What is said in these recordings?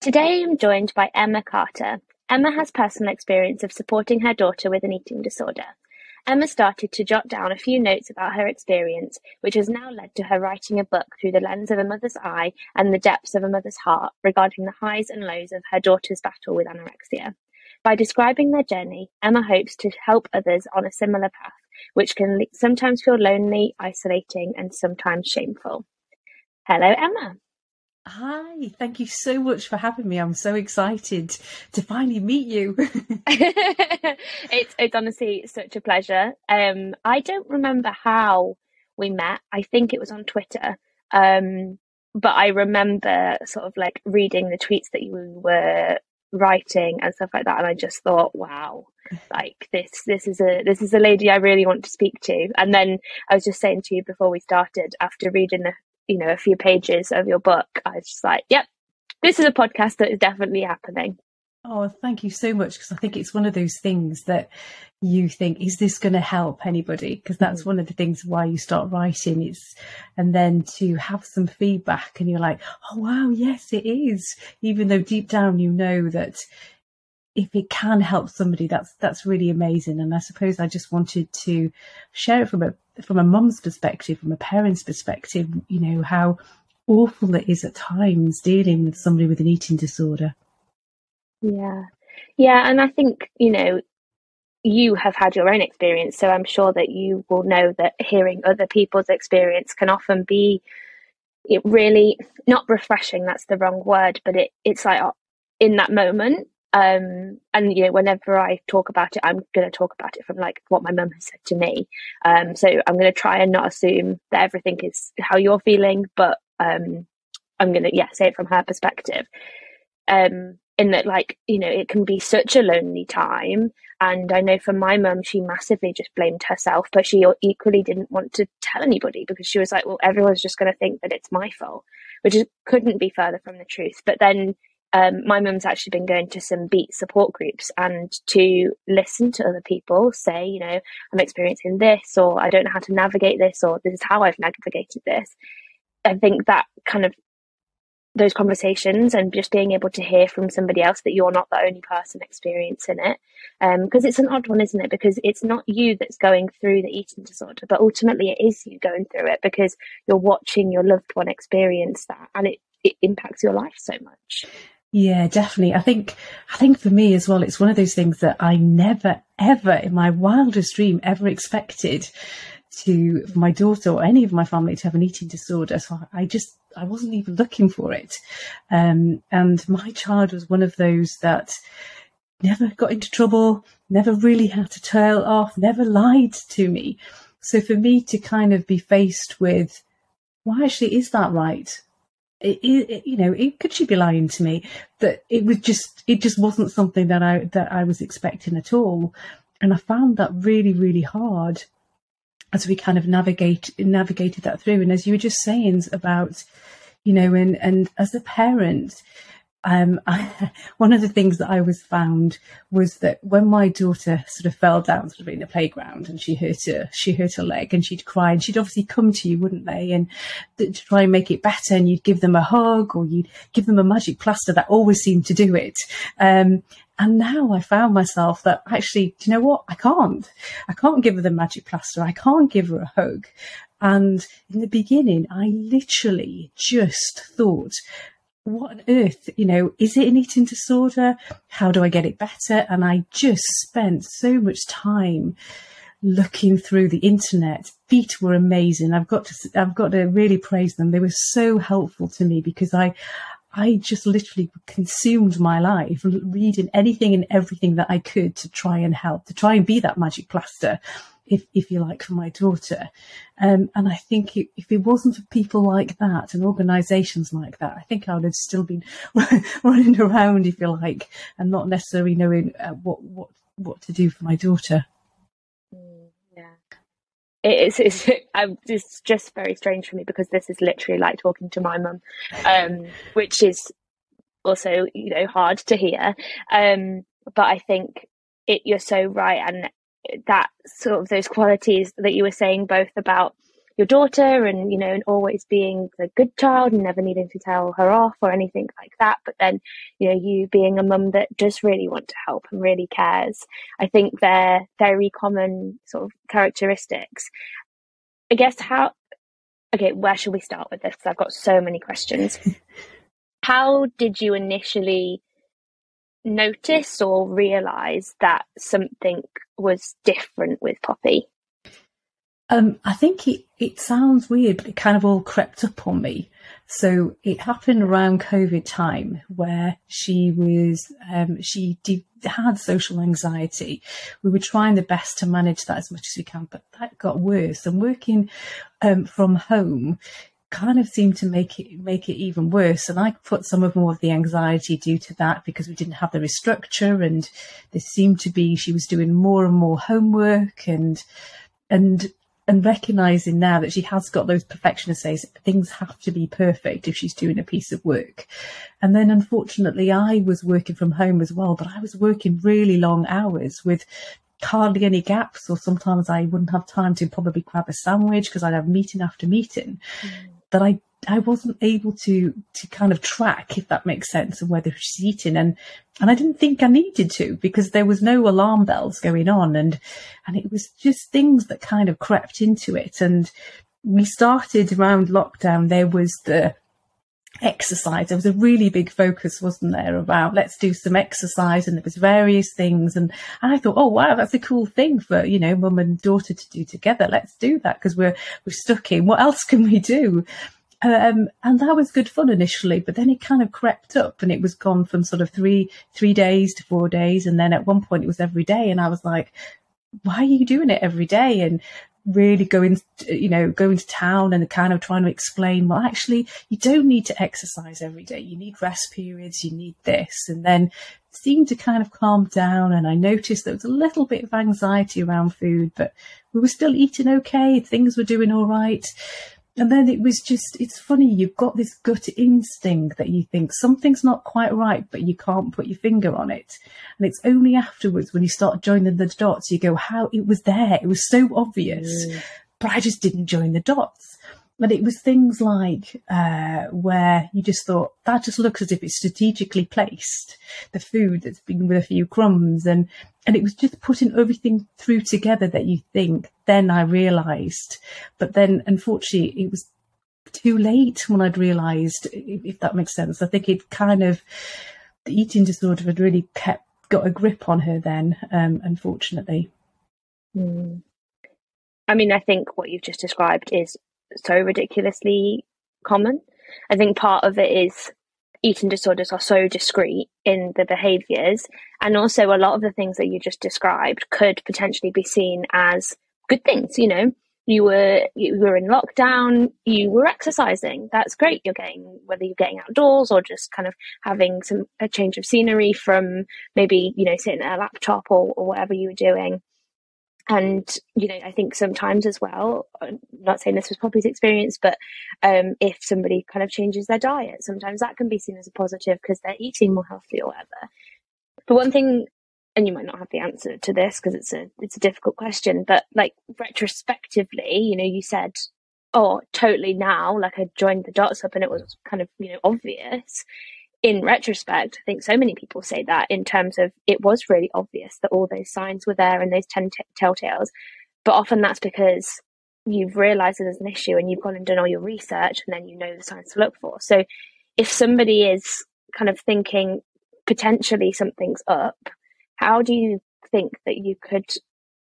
Today I'm joined by Emma Carter. Emma has personal experience of supporting her daughter with an eating disorder. Emma started to jot down a few notes about her experience, which has now led to her writing a book through the lens of a mother's eye and the depths of a mother's heart regarding the highs and lows of her daughter's battle with anorexia. By describing their journey, Emma hopes to help others on a similar path, which can sometimes feel lonely, isolating, and sometimes shameful. Hello, Emma. Hi, thank you so much for having me. I'm so excited to finally meet you. it's it's honestly such a pleasure. Um, I don't remember how we met. I think it was on Twitter. Um, but I remember sort of like reading the tweets that you were writing and stuff like that, and I just thought, wow, like this this is a this is a lady I really want to speak to. And then I was just saying to you before we started, after reading the you know, a few pages of your book, I was just like, yep, this is a podcast that is definitely happening. Oh, thank you so much. Because I think it's one of those things that you think, is this going to help anybody? Because that's mm-hmm. one of the things why you start writing is, and then to have some feedback and you're like, oh, wow, yes, it is. Even though deep down you know that if it can help somebody, that's, that's really amazing. And I suppose I just wanted to share it from a from a mum's perspective, from a parent's perspective, you know, how awful it is at times dealing with somebody with an eating disorder. Yeah. Yeah. And I think, you know, you have had your own experience. So I'm sure that you will know that hearing other people's experience can often be it really not refreshing that's the wrong word but it it's like uh, in that moment um, and you know, whenever I talk about it, I'm going to talk about it from like what my mum has said to me. Um, so I'm going to try and not assume that everything is how you're feeling, but um, I'm going to yeah say it from her perspective. Um, in that, like you know, it can be such a lonely time, and I know for my mum, she massively just blamed herself, but she equally didn't want to tell anybody because she was like, well, everyone's just going to think that it's my fault, which is, couldn't be further from the truth. But then um, my mum's actually been going to some beat support groups and to listen to other people say, you know, I'm experiencing this, or I don't know how to navigate this, or this is how I've navigated this. I think that kind of those conversations and just being able to hear from somebody else that you're not the only person experiencing it because um, it's an odd one isn't it because it's not you that's going through the eating disorder but ultimately it is you going through it because you're watching your loved one experience that and it, it impacts your life so much yeah, definitely. I think I think for me as well, it's one of those things that I never, ever in my wildest dream ever expected to my daughter or any of my family to have an eating disorder. So I just I wasn't even looking for it. Um, and my child was one of those that never got into trouble, never really had to tail off, never lied to me. So for me to kind of be faced with, why actually is that right? It, it, you know, it, could she be lying to me? That it was just, it just wasn't something that I that I was expecting at all, and I found that really, really hard as we kind of navigate navigated that through. And as you were just saying about, you know, and and as a parent, um, I, one of the things that I was found was that when my daughter sort of fell down sort of in the playground and she hurt her, she hurt her leg and she'd cry and she'd obviously come to you, wouldn't they? And th- to try and make it better and you'd give them a hug or you'd give them a magic plaster that always seemed to do it. Um, and now I found myself that actually, do you know what? I can't. I can't give her the magic plaster. I can't give her a hug. And in the beginning, I literally just thought, what on earth, you know, is it an eating disorder? How do I get it better? And I just spent so much time looking through the internet. Beat were amazing. I've got to, I've got to really praise them. They were so helpful to me because I, I just literally consumed my life reading anything and everything that I could to try and help, to try and be that magic plaster if, if you like, for my daughter. Um, and I think if it wasn't for people like that and organisations like that, I think I would have still been running around, if you like, and not necessarily knowing uh, what, what, what to do for my daughter. Mm, yeah. It is. It's, it's just very strange for me because this is literally like talking to my mum, um, which is also you know hard to hear. Um, but I think it, you're so right, and that sort of those qualities that you were saying both about your daughter and you know and always being the good child and never needing to tell her off or anything like that but then you know you being a mum that does really want to help and really cares. I think they're very common sort of characteristics. I guess how okay where should we start with this? I've got so many questions. How did you initially notice or realize that something was different with Poppy? Um, I think it, it sounds weird, but it kind of all crept up on me. So it happened around COVID time where she was, um, she had social anxiety. We were trying the best to manage that as much as we can, but that got worse. And working um, from home, kind of seemed to make it make it even worse. And I put some of more of the anxiety due to that because we didn't have the restructure, and there seemed to be she was doing more and more homework and and and recognizing now that she has got those perfectionist days, things have to be perfect if she's doing a piece of work. And then unfortunately, I was working from home as well, but I was working really long hours with hardly any gaps, or sometimes I wouldn't have time to probably grab a sandwich because I'd have meeting after meeting. Mm that I I wasn't able to to kind of track if that makes sense and whether she's eating. And and I didn't think I needed to because there was no alarm bells going on. And and it was just things that kind of crept into it. And we started around lockdown. There was the exercise there was a really big focus wasn't there about let's do some exercise and there was various things and, and i thought oh wow that's a cool thing for you know mum and daughter to do together let's do that because we're we're stuck in what else can we do um, and that was good fun initially, but then it kind of crept up and it was gone from sort of three, three days to four days. And then at one point it was every day. And I was like, why are you doing it every day? And really going, you know, going to town and kind of trying to explain, well, actually, you don't need to exercise every day. You need rest periods. You need this. And then seemed to kind of calm down. And I noticed there was a little bit of anxiety around food, but we were still eating okay. Things were doing all right. And then it was just, it's funny, you've got this gut instinct that you think something's not quite right, but you can't put your finger on it. And it's only afterwards when you start joining the dots, you go, how it was there. It was so obvious, mm. but I just didn't join the dots. But it was things like uh, where you just thought that just looks as if it's strategically placed, the food that's been with a few crumbs, and and it was just putting everything through together that you think. Then I realised, but then unfortunately it was too late when I'd realised, if that makes sense. I think it kind of the eating disorder had really kept got a grip on her then, um, unfortunately. Mm. I mean, I think what you've just described is so ridiculously common. I think part of it is eating disorders are so discreet in the behaviors and also a lot of the things that you just described could potentially be seen as good things you know? You were you were in lockdown you were exercising. That's great. You're getting whether you're getting outdoors or just kind of having some a change of scenery from maybe you know sitting at a laptop or, or whatever you were doing and you know i think sometimes as well I'm not saying this was poppy's experience but um, if somebody kind of changes their diet sometimes that can be seen as a positive because they're eating more healthy or whatever. But one thing and you might not have the answer to this because it's a it's a difficult question but like retrospectively you know you said oh totally now like i joined the dots up and it was kind of you know obvious in retrospect, I think so many people say that in terms of it was really obvious that all those signs were there and those 10 t- telltales. But often that's because you've realized it as an issue and you've gone and done all your research and then you know the signs to look for. So if somebody is kind of thinking potentially something's up, how do you think that you could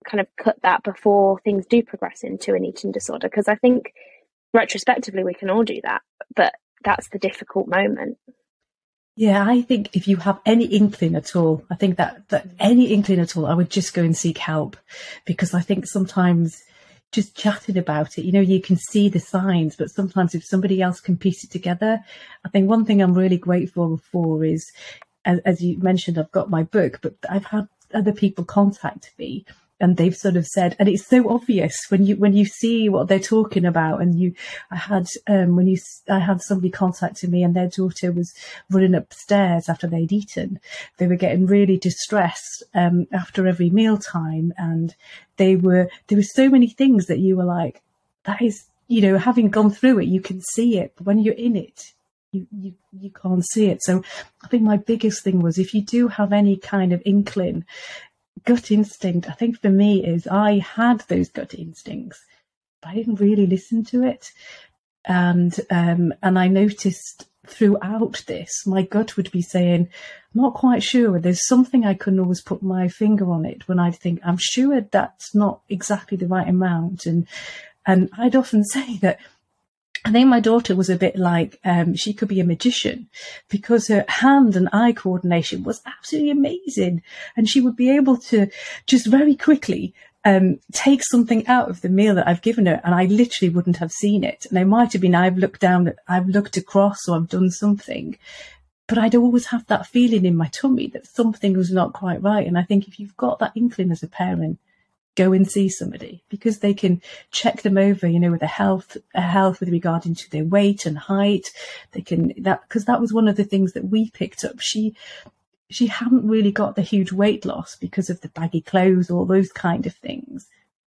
kind of cut that before things do progress into an eating disorder? Because I think retrospectively we can all do that, but that's the difficult moment. Yeah, I think if you have any inkling at all, I think that, that any inkling at all, I would just go and seek help. Because I think sometimes just chatting about it, you know, you can see the signs, but sometimes if somebody else can piece it together, I think one thing I'm really grateful for is, as, as you mentioned, I've got my book, but I've had other people contact me and they've sort of said, and it's so obvious when you when you see what they're talking about. And you, I had um, when you I had somebody contacting me, and their daughter was running upstairs after they'd eaten. They were getting really distressed um, after every meal time, and they were there were so many things that you were like, that is, you know, having gone through it, you can see it, but when you're in it, you, you, you can't see it. So I think my biggest thing was if you do have any kind of inkling gut instinct, I think for me, is I had those gut instincts, but I didn't really listen to it. And um, and I noticed throughout this, my gut would be saying, not quite sure. There's something I couldn't always put my finger on it when I'd think, I'm sure that's not exactly the right amount. And and I'd often say that I think my daughter was a bit like um, she could be a magician because her hand and eye coordination was absolutely amazing, and she would be able to just very quickly um, take something out of the meal that I've given her, and I literally wouldn't have seen it. And it might have been I've looked down, I've looked across, or I've done something, but I'd always have that feeling in my tummy that something was not quite right. And I think if you've got that inkling as a parent, go and see somebody because they can check them over, you know, with a health, a health with regarding to their weight and height. They can that because that was one of the things that we picked up. She she hadn't really got the huge weight loss because of the baggy clothes, all those kind of things.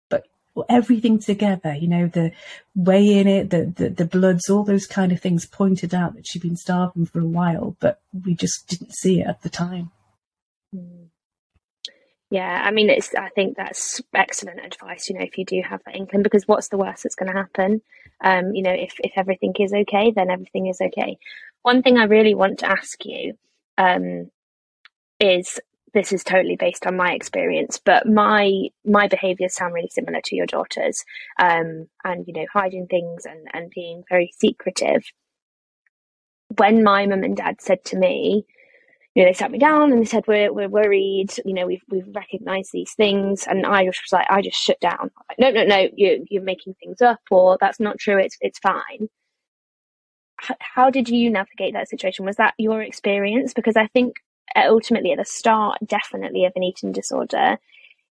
But everything together, you know, the weigh in it, the, the, the bloods, all those kind of things pointed out that she'd been starving for a while, but we just didn't see it at the time. Mm. Yeah, I mean, it's. I think that's excellent advice. You know, if you do have that inkling, because what's the worst that's going to happen? Um, you know, if if everything is okay, then everything is okay. One thing I really want to ask you um, is this is totally based on my experience, but my my behaviours sound really similar to your daughter's, um, and you know, hiding things and and being very secretive. When my mum and dad said to me, you know, they sat me down and they said, "We're we're worried. You know, we've we've recognised these things." And I just was like, I just shut down. Like, no, no, no, you you're making things up, or that's not true. It's it's fine. H- how did you navigate that situation? Was that your experience? Because I think ultimately, at the start, definitely of an eating disorder,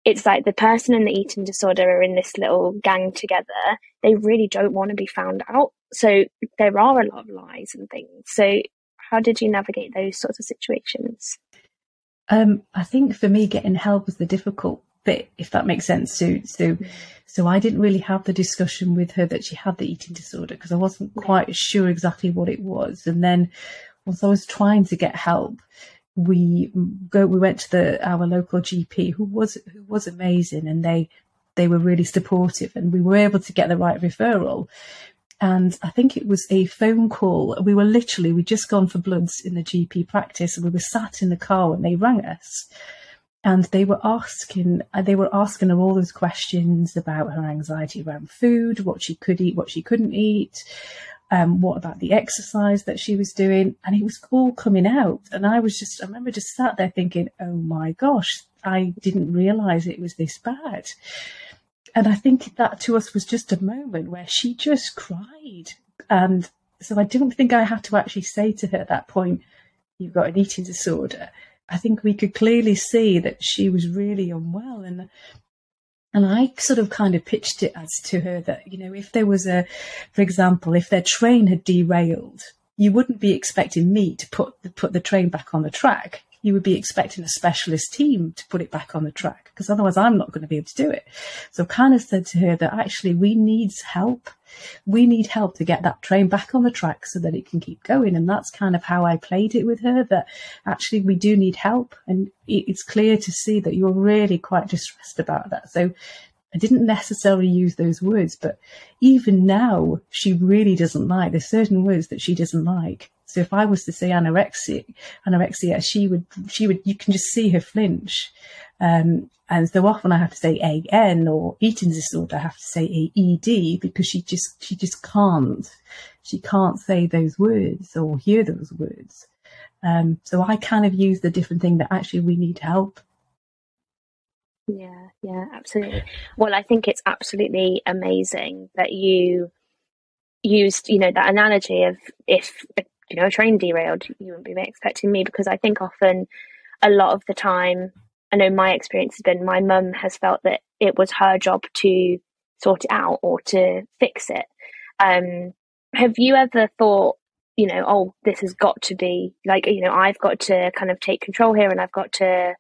it's like the person and the eating disorder are in this little gang together. They really don't want to be found out. So there are a lot of lies and things. So how did you navigate those sorts of situations? Um, I think for me, getting help was the difficult bit, if that makes sense. So, so, so I didn't really have the discussion with her that she had the eating disorder because I wasn't quite sure exactly what it was. And then once I was trying to get help, we go, we went to the, our local GP who was, who was amazing and they, they were really supportive and we were able to get the right referral and I think it was a phone call. We were literally, we'd just gone for bloods in the GP practice and we were sat in the car when they rang us. And they were asking, uh, they were asking her all those questions about her anxiety around food, what she could eat, what she couldn't eat, um, what about the exercise that she was doing, and it was all coming out. And I was just, I remember just sat there thinking, oh my gosh, I didn't realize it was this bad and I think that to us was just a moment where she just cried. And so I don't think I had to actually say to her at that point, You've got an eating disorder. I think we could clearly see that she was really unwell. And and I sort of kind of pitched it as to her that, you know, if there was a, for example, if their train had derailed, you wouldn't be expecting me to put the, put the train back on the track you would be expecting a specialist team to put it back on the track because otherwise I'm not going to be able to do it. So I've kind of said to her that actually we need help. We need help to get that train back on the track so that it can keep going. And that's kind of how I played it with her that actually we do need help. And it's clear to see that you're really quite distressed about that. So I didn't necessarily use those words, but even now, she really doesn't like. There's certain words that she doesn't like. So if I was to say anorexia, anorexia, she would, she would, you can just see her flinch. Um, and so often I have to say AN or eating disorder, I have to say AED because she just, she just can't, she can't say those words or hear those words. Um, so I kind of use the different thing that actually we need help. Yeah, yeah, absolutely. Well, I think it's absolutely amazing that you used, you know, that analogy of if you know a train derailed, you wouldn't be expecting me because I think often a lot of the time, I know my experience has been my mum has felt that it was her job to sort it out or to fix it. Um, have you ever thought, you know, oh, this has got to be like, you know, I've got to kind of take control here and I've got to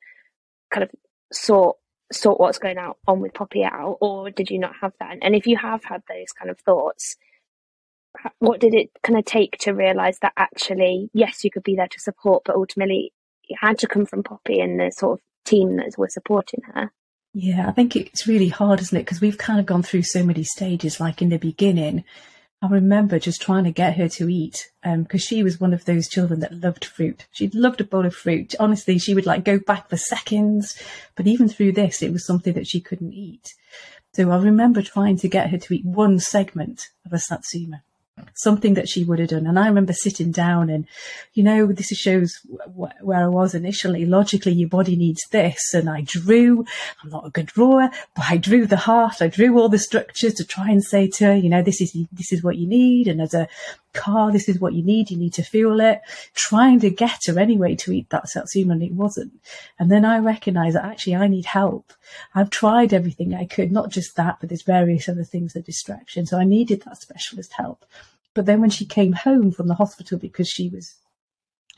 kind of sort sort what's going on with Poppy out, or did you not have that? And if you have had those kind of thoughts, what did it kind of take to realize that actually, yes, you could be there to support, but ultimately it had to come from Poppy and the sort of team that were supporting her? Yeah, I think it's really hard, isn't it? Because we've kind of gone through so many stages. Like in the beginning, I remember just trying to get her to eat because um, she was one of those children that loved fruit. She loved a bowl of fruit. Honestly, she would like go back for seconds. But even through this, it was something that she couldn't eat. So I remember trying to get her to eat one segment of a satsuma something that she would have done. And I remember sitting down and, you know, this shows wh- where I was initially. Logically, your body needs this. And I drew, I'm not a good drawer, but I drew the heart. I drew all the structures to try and say to her, you know, this is, this is what you need. And as a car, this is what you need. You need to feel it. Trying to get her anyway to eat that satsuma and it wasn't. And then I recognized that actually I need help. I've tried everything I could, not just that, but there's various other things, that distraction. So I needed that specialist help. But then when she came home from the hospital because she was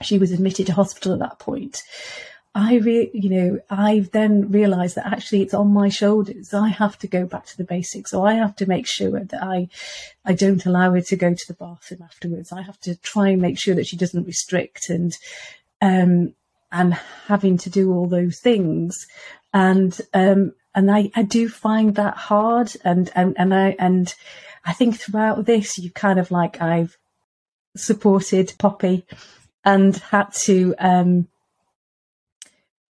she was admitted to hospital at that point, I re- you know, I've then realized that actually it's on my shoulders. I have to go back to the basics. So I have to make sure that I, I don't allow her to go to the bathroom afterwards. I have to try and make sure that she doesn't restrict and, um, and having to do all those things. And, um, and I, I do find that hard. And, and, and I, and I think throughout this, you kind of like, I've supported Poppy and had to, um,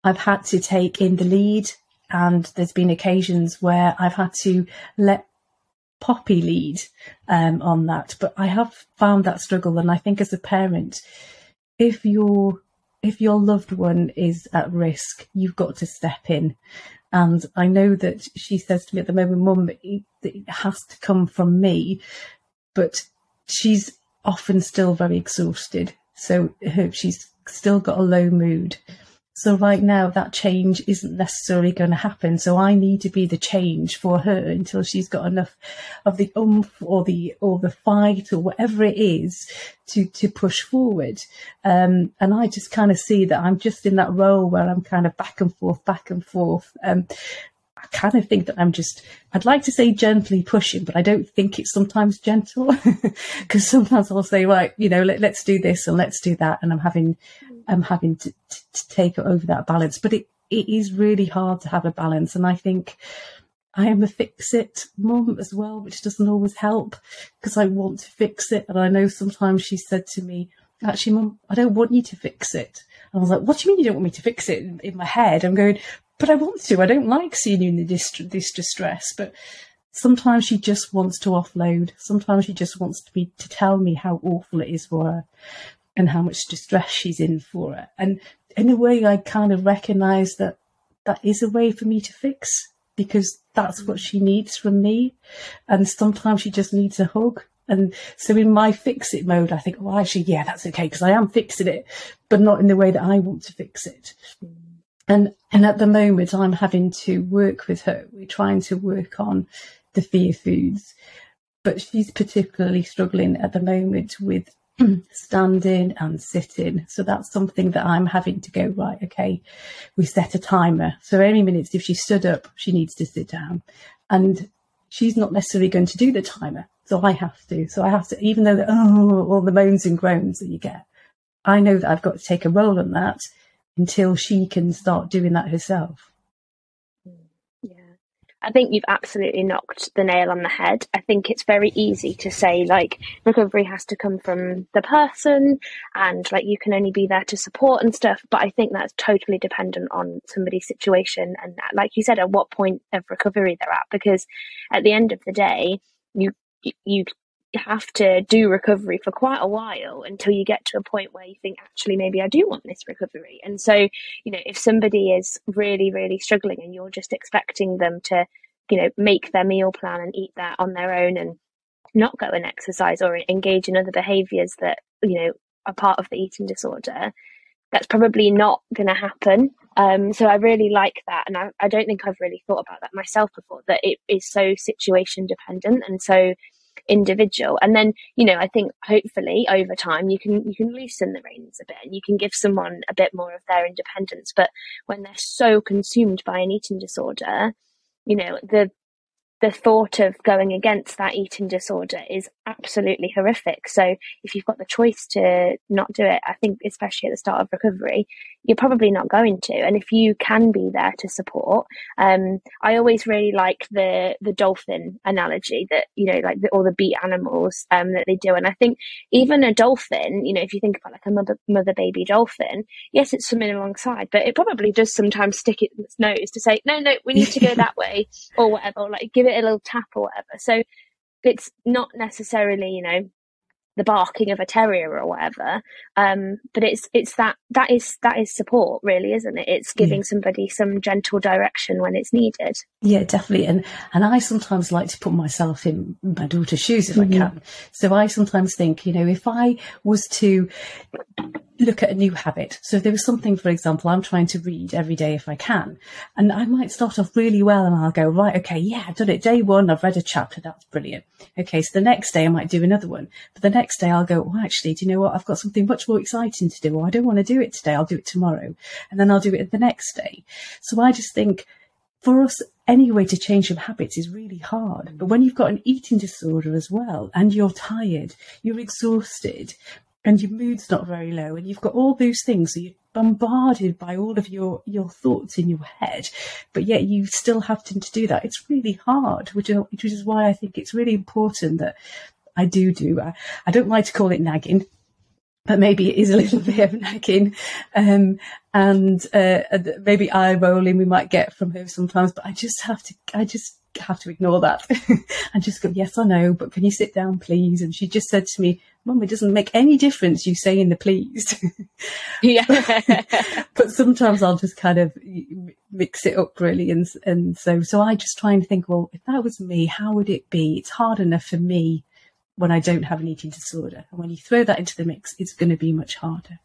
I've had to take in the lead, and there's been occasions where I've had to let Poppy lead um, on that. But I have found that struggle, and I think as a parent, if your if your loved one is at risk, you've got to step in. And I know that she says to me at the moment, Mum, it, it has to come from me, but she's often still very exhausted. So she's still got a low mood. So right now that change isn't necessarily going to happen. So I need to be the change for her until she's got enough of the umph or the or the fight or whatever it is to to push forward. Um, and I just kind of see that I'm just in that role where I'm kind of back and forth, back and forth. Um, I kind of think that I'm just, I'd like to say gently pushing, but I don't think it's sometimes gentle because sometimes I'll say, right, you know, let, us do this and let's do that. And I'm having um, having to, to, to take over that balance. But it, it is really hard to have a balance. And I think I am a fix it mum as well, which doesn't always help because I want to fix it. And I know sometimes she said to me, actually, mum, I don't want you to fix it. And I was like, what do you mean you don't want me to fix it? In, in my head, I'm going, but I want to. I don't like seeing you in this, this distress. But sometimes she just wants to offload. Sometimes she just wants to be to tell me how awful it is for her and how much distress she's in for it. And in a way, I kind of recognize that that is a way for me to fix because that's what she needs from me. And sometimes she just needs a hug. And so in my fix it mode, I think, well, actually, yeah, that's okay because I am fixing it, but not in the way that I want to fix it. And, and at the moment, I'm having to work with her. We're trying to work on the fear foods, but she's particularly struggling at the moment with standing and sitting. So that's something that I'm having to go, right, okay, we set a timer. So any minutes, if she stood up, she needs to sit down. And she's not necessarily going to do the timer. So I have to. So I have to, even though the, oh, all the moans and groans that you get, I know that I've got to take a role on that until she can start doing that herself. I think you've absolutely knocked the nail on the head. I think it's very easy to say, like, recovery has to come from the person and, like, you can only be there to support and stuff. But I think that's totally dependent on somebody's situation and, like you said, at what point of recovery they're at. Because at the end of the day, you, you, have to do recovery for quite a while until you get to a point where you think, actually, maybe I do want this recovery. And so, you know, if somebody is really, really struggling and you're just expecting them to, you know, make their meal plan and eat that on their own and not go and exercise or engage in other behaviors that, you know, are part of the eating disorder, that's probably not going to happen. Um, so I really like that. And I, I don't think I've really thought about that myself before, that it is so situation dependent and so individual. And then, you know, I think hopefully over time you can, you can loosen the reins a bit and you can give someone a bit more of their independence. But when they're so consumed by an eating disorder, you know, the, the thought of going against that eating disorder is absolutely horrific. So if you've got the choice to not do it, I think especially at the start of recovery, you're probably not going to. And if you can be there to support, um, I always really like the the dolphin analogy that you know, like the, all the beat animals um, that they do. And I think even a dolphin, you know, if you think about like a mother mother baby dolphin, yes, it's swimming alongside, but it probably does sometimes stick its nose to say, no, no, we need to go that way or whatever, or like give it a little tap or whatever. So it's not necessarily, you know, the barking of a terrier or whatever. Um, but it's it's that that is that is support, really, isn't it? It's giving yeah. somebody some gentle direction when it's needed. Yeah, definitely. And and I sometimes like to put myself in my daughter's shoes if mm-hmm. I can. So I sometimes think, you know, if I was to look at a new habit. So if there was something, for example, I'm trying to read every day if I can, and I might start off really well and I'll go, right, okay, yeah, I've done it. Day one, I've read a chapter. That's brilliant. Okay. So the next day I might do another one, but the next day I'll go, well, actually, do you know what? I've got something much more exciting to do. Or I don't want to do it today. I'll do it tomorrow. And then I'll do it the next day. So I just think for us anyway to change some habits is really hard. But when you've got an eating disorder as well and you're tired, you're exhausted, and your mood's not very low and you've got all those things so you're bombarded by all of your your thoughts in your head but yet you still have to, to do that it's really hard which, which is why i think it's really important that i do do I, I don't like to call it nagging but maybe it is a little bit of nagging um, and uh, maybe eye rolling we might get from her sometimes but i just have to i just have to ignore that and just go, yes, I know, but can you sit down, please? And she just said to me, Mum, it doesn't make any difference you saying the please. yeah. but sometimes I'll just kind of mix it up really. And, and so, so I just try and think, well, if that was me, how would it be? It's hard enough for me when I don't have an eating disorder. And when you throw that into the mix, it's going to be much harder.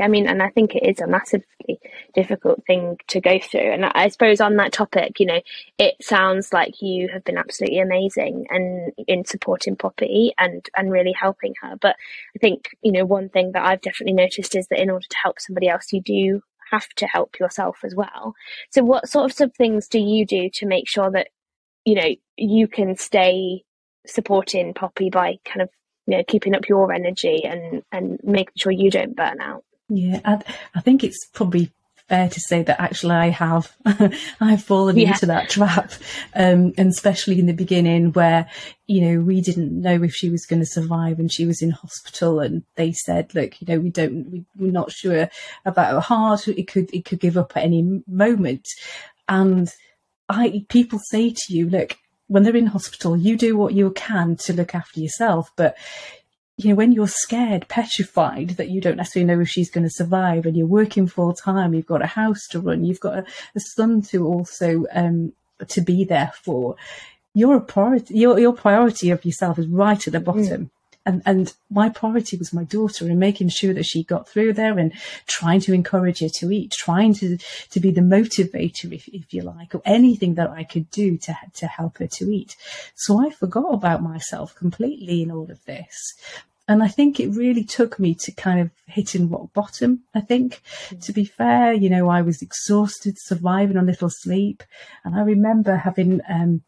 I mean, and I think it is a massively difficult thing to go through. And I suppose on that topic, you know, it sounds like you have been absolutely amazing and in supporting Poppy and and really helping her. But I think you know one thing that I've definitely noticed is that in order to help somebody else, you do have to help yourself as well. So, what sort of things do you do to make sure that you know you can stay supporting Poppy by kind of you know keeping up your energy and and making sure you don't burn out yeah I, I think it's probably fair to say that actually I have I've fallen yeah. into that trap um, and especially in the beginning where you know we didn't know if she was going to survive and she was in hospital and they said look you know we don't we, we're not sure about her heart it could it could give up at any moment and I people say to you look when they're in hospital, you do what you can to look after yourself. But you know, when you're scared, petrified that you don't necessarily know if she's going to survive, and you're working full time, you've got a house to run, you've got a, a son to also um, to be there for. Your priority, your your priority of yourself is right at the bottom. Mm and and my priority was my daughter and making sure that she got through there and trying to encourage her to eat, trying to to be the motivator, if if you like, or anything that I could do to to help her to eat. So I forgot about myself completely in all of this. And I think it really took me to kind of hitting rock bottom. I think, mm. to be fair, you know, I was exhausted, surviving on little sleep. And I remember having, um,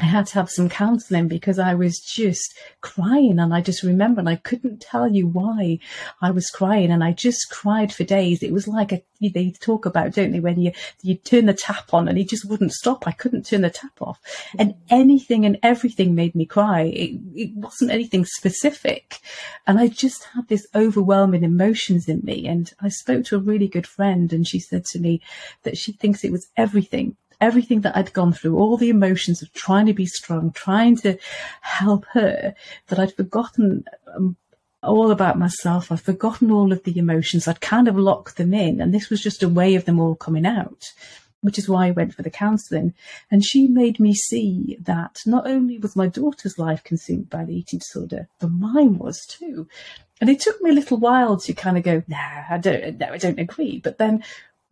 I had to have some counseling because I was just crying. And I just remember, and I couldn't tell you why I was crying. And I just cried for days. It was like a, they talk about, don't they, when you, you turn the tap on and it just wouldn't stop. I couldn't turn the tap off. And mm-hmm. anything and everything made me cry. It, it wasn't anything specific. And I just had this overwhelming emotions in me. And I spoke to a really good friend and she said to me that she thinks it was everything everything that I'd gone through, all the emotions of trying to be strong, trying to help her, that I'd forgotten um, all about myself. I'd forgotten all of the emotions. I'd kind of locked them in, and this was just a way of them all coming out which is why I went for the counselling. And she made me see that not only was my daughter's life consumed by the eating disorder, but mine was too. And it took me a little while to kind of go, nah, I don't, no, I don't agree. But then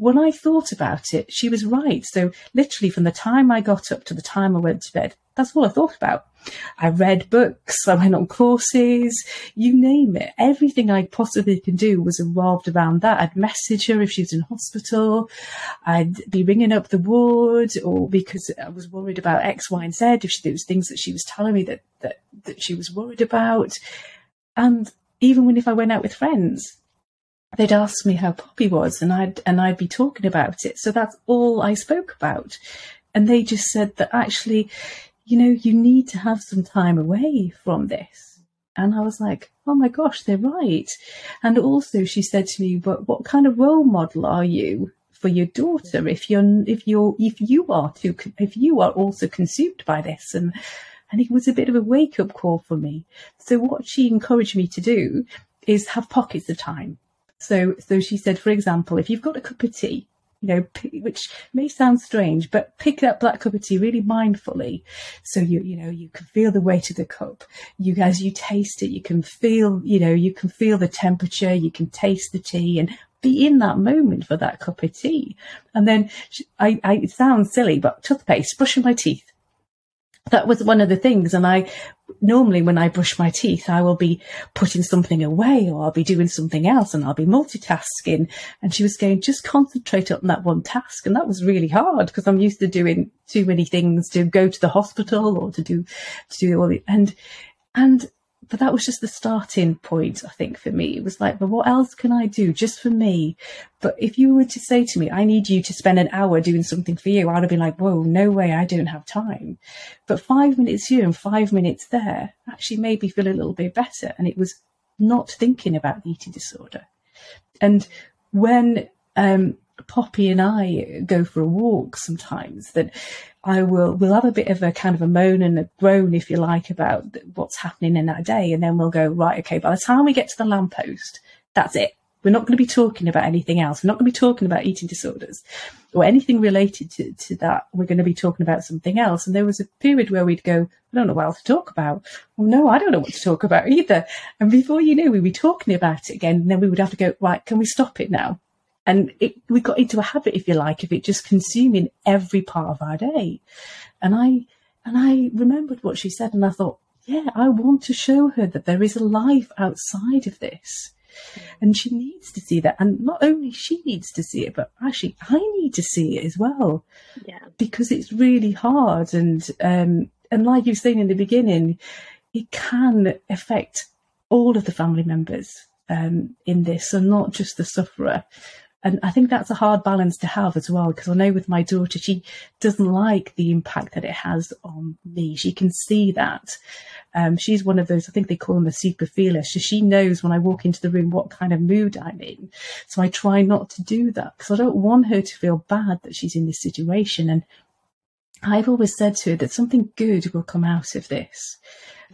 when I thought about it, she was right. So literally from the time I got up to the time I went to bed, that's all I thought about. I read books, I went on courses, you name it. Everything I possibly can do was involved around that. I'd message her if she was in hospital. I'd be ringing up the ward or because I was worried about X, Y, and Z, if she, there was things that she was telling me that, that, that she was worried about. And even when if I went out with friends, they'd ask me how Poppy was and I'd and I'd be talking about it. So that's all I spoke about. And they just said that actually, you know, you need to have some time away from this. And I was like, oh my gosh, they're right. And also she said to me, but what kind of role model are you for your daughter if you're if you're if you are too if you are also consumed by this and and it was a bit of a wake up call for me. So what she encouraged me to do is have pockets of time so, so she said, for example, if you've got a cup of tea, you know, which may sound strange, but pick up that cup of tea really mindfully. So you, you know, you can feel the weight of the cup. You, as you taste it, you can feel, you know, you can feel the temperature, you can taste the tea and be in that moment for that cup of tea. And then I, I it sounds silly, but toothpaste, brushing my teeth that was one of the things. And I normally, when I brush my teeth, I will be putting something away or I'll be doing something else and I'll be multitasking. And she was going, just concentrate on that one task. And that was really hard because I'm used to doing too many things to go to the hospital or to do, to do all the, and, and but that was just the starting point, I think, for me. It was like, but what else can I do just for me? But if you were to say to me, I need you to spend an hour doing something for you, I'd have been like, whoa, no way, I don't have time. But five minutes here and five minutes there actually made me feel a little bit better. And it was not thinking about the eating disorder. And when um, Poppy and I go for a walk sometimes, that I will we'll have a bit of a kind of a moan and a groan, if you like, about what's happening in that day, and then we'll go right. Okay, by the time we get to the lamppost, that's it. We're not going to be talking about anything else. We're not going to be talking about eating disorders or anything related to, to that. We're going to be talking about something else. And there was a period where we'd go, I don't know what else to talk about. Well, no, I don't know what to talk about either. And before you knew, we'd be talking about it again. And then we would have to go, right, can we stop it now? And it, we got into a habit, if you like, of it just consuming every part of our day. And I, and I remembered what she said and I thought, yeah, I want to show her that there is a life outside of this. And she needs to see that. And not only she needs to see it, but actually I need to see it as well. Yeah. Because it's really hard. And, um, and like you were saying in the beginning, it can affect all of the family members um, in this and not just the sufferer. And I think that's a hard balance to have as well, because I know with my daughter, she doesn't like the impact that it has on me. She can see that. Um, she's one of those, I think they call them a super feeler. So she knows when I walk into the room what kind of mood I'm in. So I try not to do that because I don't want her to feel bad that she's in this situation. And I've always said to her that something good will come out of this.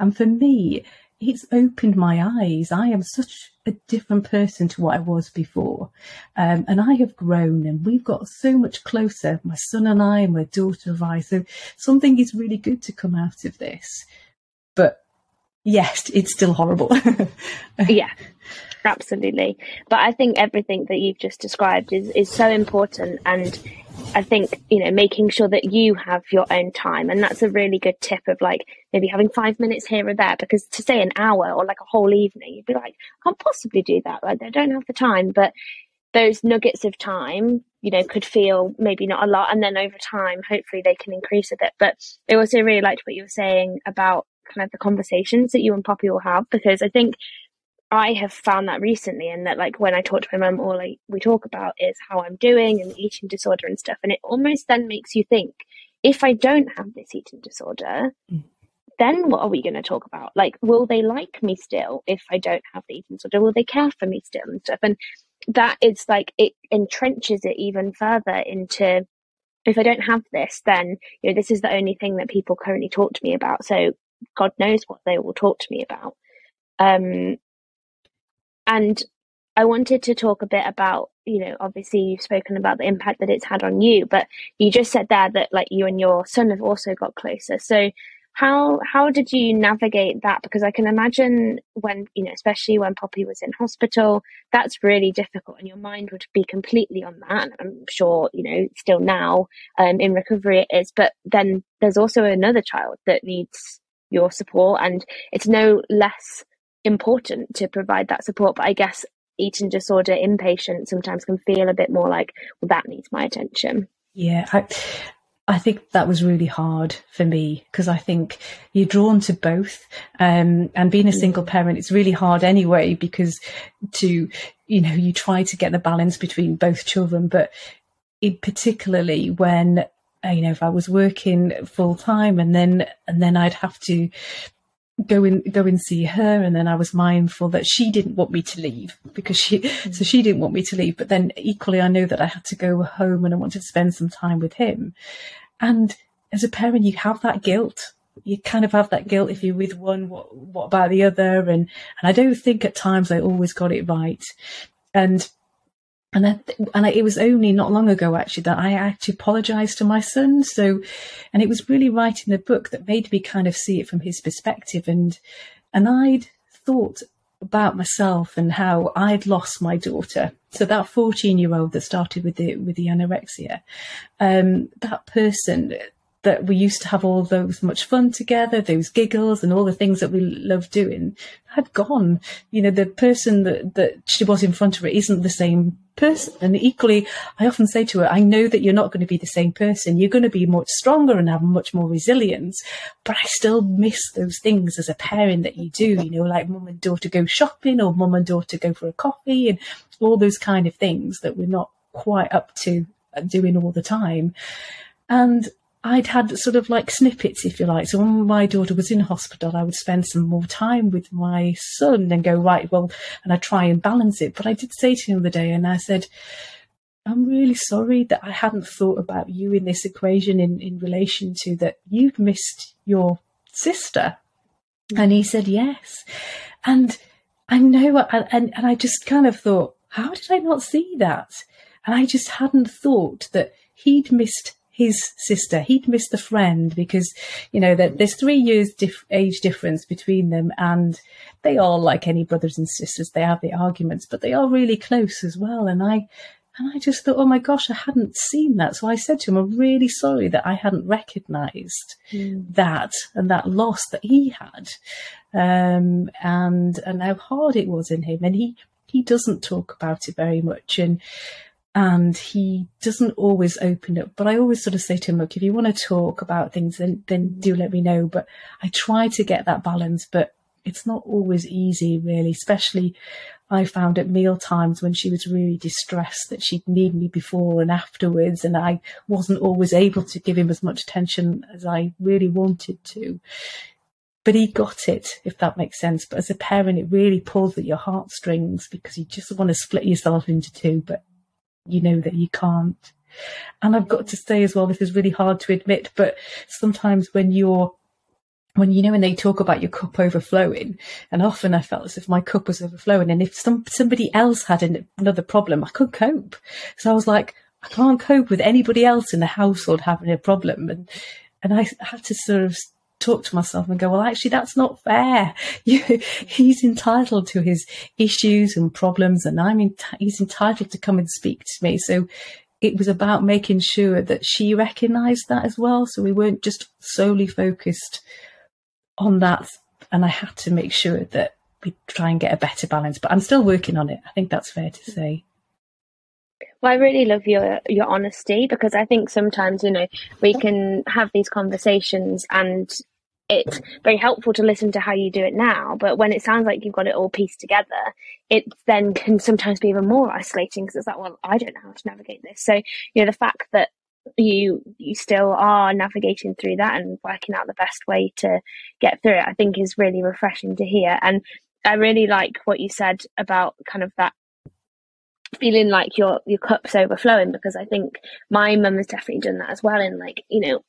And for me, it's opened my eyes. I am such a different person to what I was before. Um, and I have grown and we've got so much closer, my son and I and my daughter and I. So something is really good to come out of this. But yes, it's still horrible. yeah, absolutely. But I think everything that you've just described is, is so important. And I think, you know, making sure that you have your own time. And that's a really good tip of like maybe having five minutes here or there, because to say an hour or like a whole evening, you'd be like, I can't possibly do that. Like, I don't have the time. But those nuggets of time, you know, could feel maybe not a lot. And then over time, hopefully they can increase a bit. But I also really liked what you were saying about kind of the conversations that you and Poppy will have, because I think I have found that recently, and that like when I talk to my mum, all like we talk about is how I'm doing and the eating disorder and stuff, and it almost then makes you think if I don't have this eating disorder, mm. then what are we going to talk about? Like, will they like me still if I don't have the eating disorder? Will they care for me still and stuff? And that is like it entrenches it even further into if I don't have this, then you know this is the only thing that people currently talk to me about. So God knows what they will talk to me about. Um, and I wanted to talk a bit about, you know, obviously you've spoken about the impact that it's had on you, but you just said there that like you and your son have also got closer. So how how did you navigate that? Because I can imagine when, you know, especially when Poppy was in hospital, that's really difficult and your mind would be completely on that. I'm sure, you know, still now um, in recovery it is. But then there's also another child that needs your support and it's no less important to provide that support. But I guess eating disorder inpatient sometimes can feel a bit more like, well, that needs my attention. Yeah, I, I think that was really hard for me because I think you're drawn to both. Um, and being a mm. single parent, it's really hard anyway because to, you know, you try to get the balance between both children, but it, particularly when you know if I was working full time and then and then I'd have to go and go and see her and then I was mindful that she didn't want me to leave because she mm. so she didn't want me to leave. But then equally I know that I had to go home and I wanted to spend some time with him. And as a parent you have that guilt. You kind of have that guilt if you're with one what what about the other? And and I don't think at times I always got it right. And and I, and I, it was only not long ago actually that I actually apologized to my son. So, and it was really writing the book that made me kind of see it from his perspective. And, and I'd thought about myself and how I'd lost my daughter. So that 14 year old that started with the, with the anorexia, um, that person that we used to have all those much fun together, those giggles and all the things that we love doing had gone. You know, the person that, that she was in front of her isn't the same person. And equally, I often say to her, I know that you're not going to be the same person. You're going to be much stronger and have much more resilience. But I still miss those things as a parent that you do, you know, like mum and daughter go shopping or mum and daughter go for a coffee and all those kind of things that we're not quite up to uh, doing all the time. And I'd had sort of like snippets, if you like. So when my daughter was in hospital, I would spend some more time with my son and go, right, well, and I try and balance it. But I did say to him the other day, and I said, I'm really sorry that I hadn't thought about you in this equation in, in relation to that you've missed your sister. And he said, yes. And I know, and, and I just kind of thought, how did I not see that? And I just hadn't thought that he'd missed his sister. He'd missed a friend because, you know, that there's three years dif- age difference between them and they are like any brothers and sisters. They have the arguments, but they are really close as well. And I, and I just thought, oh my gosh, I hadn't seen that. So I said to him, I'm really sorry that I hadn't recognized mm. that and that loss that he had. Um, and, and how hard it was in him. And he, he doesn't talk about it very much. And, and he doesn't always open up. But I always sort of say to him, look, if you want to talk about things, then then do let me know. But I try to get that balance, but it's not always easy, really. Especially, I found at meal times when she was really distressed that she'd need me before and afterwards, and I wasn't always able to give him as much attention as I really wanted to. But he got it, if that makes sense. But as a parent, it really pulls at your heartstrings because you just want to split yourself into two. But you know that you can't. And I've got to say as well, this is really hard to admit, but sometimes when you're when you know when they talk about your cup overflowing, and often I felt as if my cup was overflowing, and if some somebody else had an, another problem, I couldn't cope. So I was like, I can't cope with anybody else in the household having a problem, and and I had to sort of talk to myself and go, well, actually, that's not fair. You, he's entitled to his issues and problems, and I'm in, he's entitled to come and speak to me. So it was about making sure that she recognised that as well. So we weren't just solely focused on that, and I had to make sure that we try and get a better balance. But I'm still working on it. I think that's fair to say. Well, I really love your your honesty because I think sometimes you know we can have these conversations and it's very helpful to listen to how you do it now. But when it sounds like you've got it all pieced together, it then can sometimes be even more isolating because it's like, well, I don't know how to navigate this. So you know the fact that you you still are navigating through that and working out the best way to get through it, I think is really refreshing to hear. And I really like what you said about kind of that feeling like your your cup's overflowing because I think my mum has definitely done that as well. And like you know,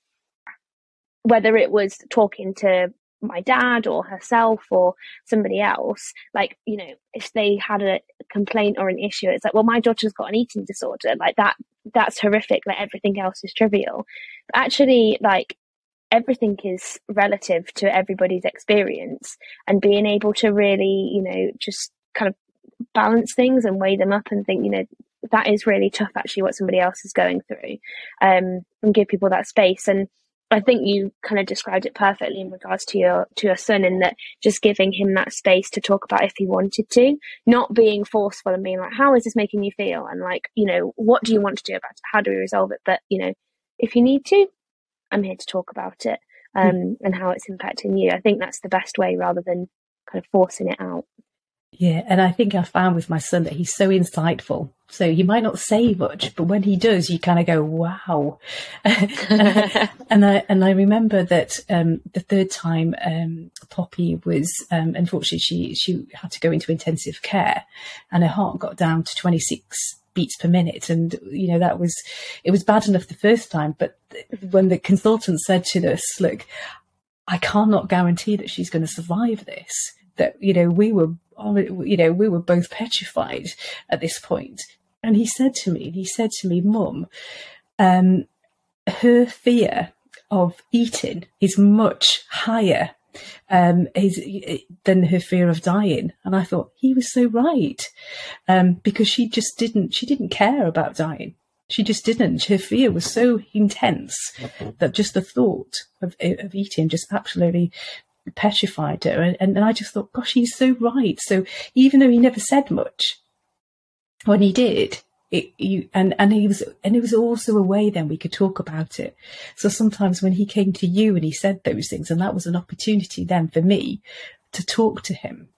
whether it was talking to my dad or herself or somebody else, like you know, if they had a complaint or an issue, it's like, well, my daughter's got an eating disorder, like that. That's horrific. Like everything else is trivial. But actually, like everything is relative to everybody's experience and being able to really you know just kind of balance things and weigh them up and think, you know, that is really tough actually what somebody else is going through um, and give people that space. And I think you kind of described it perfectly in regards to your to your son in that just giving him that space to talk about if he wanted to, not being forceful and being like, How is this making you feel? And like, you know, what do you want to do about it? How do we resolve it? But, you know, if you need to, I'm here to talk about it hmm. um, mm. and how it's impacting you. I think that's the best way rather than kind of forcing it out. Yeah, and I think I found with my son that he's so insightful. So he might not say much, but when he does, you kind of go, "Wow!" and I and I remember that um, the third time um, Poppy was um, unfortunately she she had to go into intensive care, and her heart got down to twenty six beats per minute, and you know that was it was bad enough the first time, but when the consultant said to us, "Look, I cannot guarantee that she's going to survive this," that you know we were you know, we were both petrified at this point. And he said to me, he said to me, Mum, um, her fear of eating is much higher um, his, than her fear of dying. And I thought he was so right, um, because she just didn't, she didn't care about dying. She just didn't. Her fear was so intense that just the thought of, of eating just absolutely petrified her. And, and, and I just thought, gosh, he's so right. So even though he never said much, when he did, it, you, and, and he was, and it was also a way then we could talk about it. So sometimes when he came to you and he said those things, and that was an opportunity then for me to talk to him.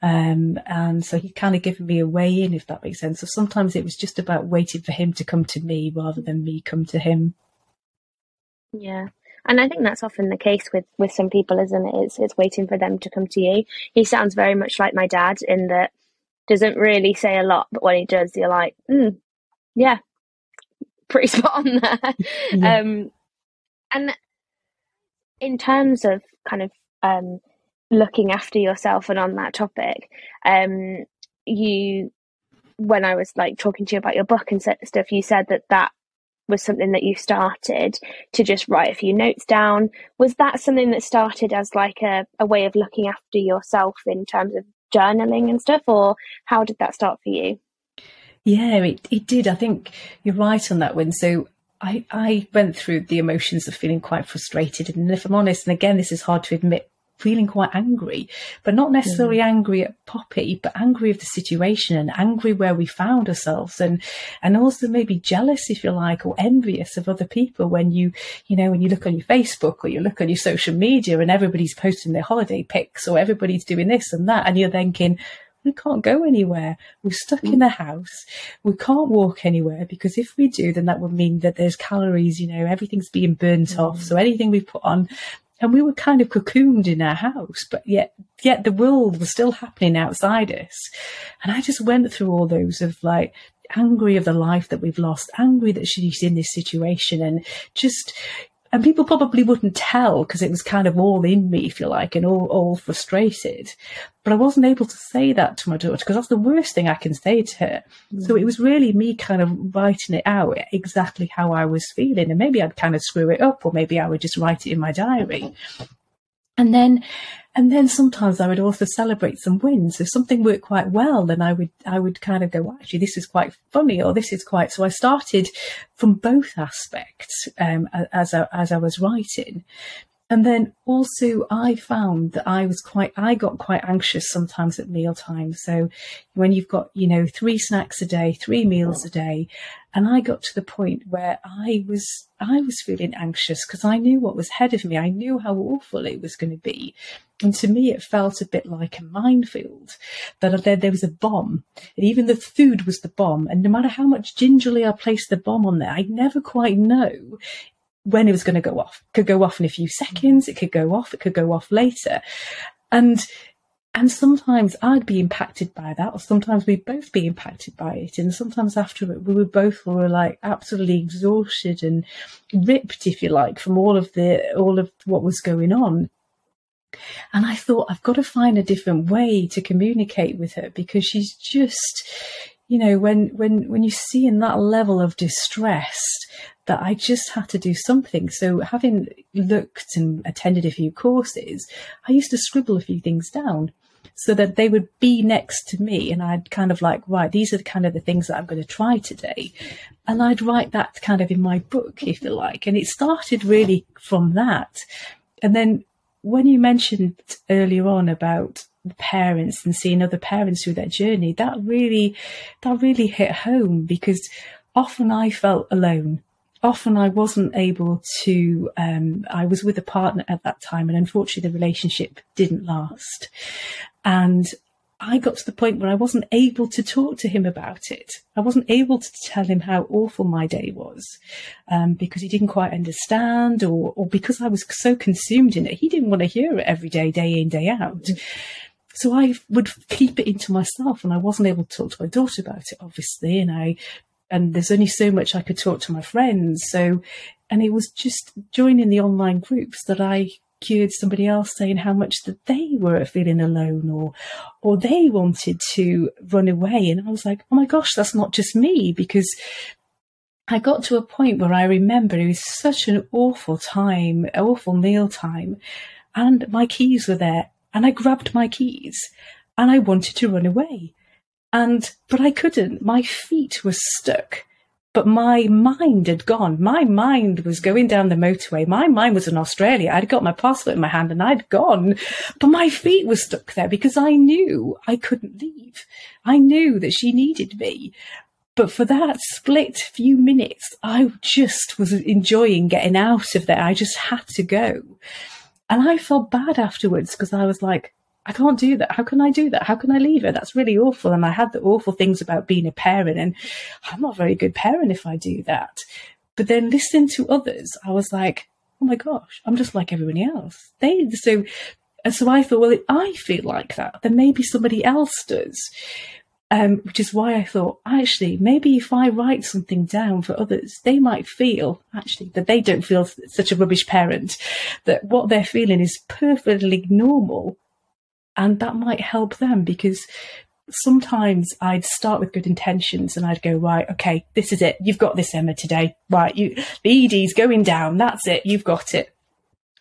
Um, and so he kind of given me a way in, if that makes sense. So sometimes it was just about waiting for him to come to me rather than me come to him. Yeah. And I think that's often the case with, with some people, isn't it? It's, it's waiting for them to come to you. He sounds very much like my dad in that doesn't really say a lot, but when he does, you're like, mm, yeah, pretty spot on there. Yeah. Um, and in terms of kind of um, looking after yourself and on that topic, um, you, when I was like talking to you about your book and stuff, you said that that was something that you started to just write a few notes down. Was that something that started as like a, a way of looking after yourself in terms of journaling and stuff, or how did that start for you? Yeah, it, it did. I think you're right on that one. So I, I went through the emotions of feeling quite frustrated. And if I'm honest, and again, this is hard to admit, feeling quite angry, but not necessarily mm. angry at Poppy, but angry of the situation and angry where we found ourselves and, and also maybe jealous, if you like, or envious of other people when you, you know, when you look on your Facebook or you look on your social media and everybody's posting their holiday pics or everybody's doing this and that. And you're thinking, we can't go anywhere. We're stuck in the house. We can't walk anywhere because if we do, then that would mean that there's calories, you know, everything's being burnt mm. off. So anything we put on and we were kind of cocooned in our house, but yet, yet the world was still happening outside us. And I just went through all those of like, angry of the life that we've lost, angry that she's in this situation and just, and people probably wouldn't tell because it was kind of all in me, if you like, and all, all frustrated. But I wasn't able to say that to my daughter because that's the worst thing I can say to her. Mm. So it was really me kind of writing it out exactly how I was feeling. And maybe I'd kind of screw it up or maybe I would just write it in my diary. And then and then sometimes I would also celebrate some wins. If something worked quite well, then I would I would kind of go, well, actually, this is quite funny, or this is quite. So I started from both aspects um, as I, as I was writing, and then also I found that I was quite, I got quite anxious sometimes at mealtime. So when you've got, you know, three snacks a day, three meals a day, and I got to the point where I was, I was feeling anxious because I knew what was ahead of me. I knew how awful it was going to be. And to me, it felt a bit like a minefield that there, there was a bomb and even the food was the bomb. And no matter how much gingerly I placed the bomb on there, I'd never quite know when it was going to go off. It could go off in a few seconds. It could go off. It could go off later. And and sometimes I'd be impacted by that, or sometimes we'd both be impacted by it. And sometimes after it, we were both were like absolutely exhausted and ripped, if you like, from all of the all of what was going on. And I thought I've got to find a different way to communicate with her because she's just, you know, when when when you see in that level of distress that I just had to do something. So having looked and attended a few courses, I used to scribble a few things down so that they would be next to me and I'd kind of like, right, these are the kind of the things that I'm going to try today. And I'd write that kind of in my book, if you like. And it started really from that. And then when you mentioned earlier on about the parents and seeing other parents through their journey, that really, that really hit home because often I felt alone often I wasn't able to. Um, I was with a partner at that time, and unfortunately, the relationship didn't last. And I got to the point where I wasn't able to talk to him about it. I wasn't able to tell him how awful my day was um, because he didn't quite understand, or or because I was so consumed in it. He didn't want to hear it every day, day in, day out. So I would keep it into myself, and I wasn't able to talk to my daughter about it, obviously. And I and there's only so much I could talk to my friends. So, and it was just joining the online groups that I cured somebody else saying how much that they were feeling alone or or they wanted to run away and I was like oh my gosh that's not just me because I got to a point where I remember it was such an awful time awful meal time and my keys were there and I grabbed my keys and I wanted to run away and, but I couldn't. My feet were stuck, but my mind had gone. My mind was going down the motorway. My mind was in Australia. I'd got my passport in my hand and I'd gone, but my feet were stuck there because I knew I couldn't leave. I knew that she needed me. But for that split few minutes, I just was enjoying getting out of there. I just had to go. And I felt bad afterwards because I was like, I can't do that. How can I do that? How can I leave her? That's really awful. And I had the awful things about being a parent, and I'm not a very good parent if I do that. But then listening to others, I was like, oh my gosh, I'm just like everybody else. They so and so I thought, well, if I feel like that, then maybe somebody else does. Um, which is why I thought, actually, maybe if I write something down for others, they might feel actually that they don't feel such a rubbish parent, that what they're feeling is perfectly normal and that might help them because sometimes I'd start with good intentions and I'd go, right, okay, this is it. You've got this, Emma, today. Right, you, the ED's going down. That's it. You've got it.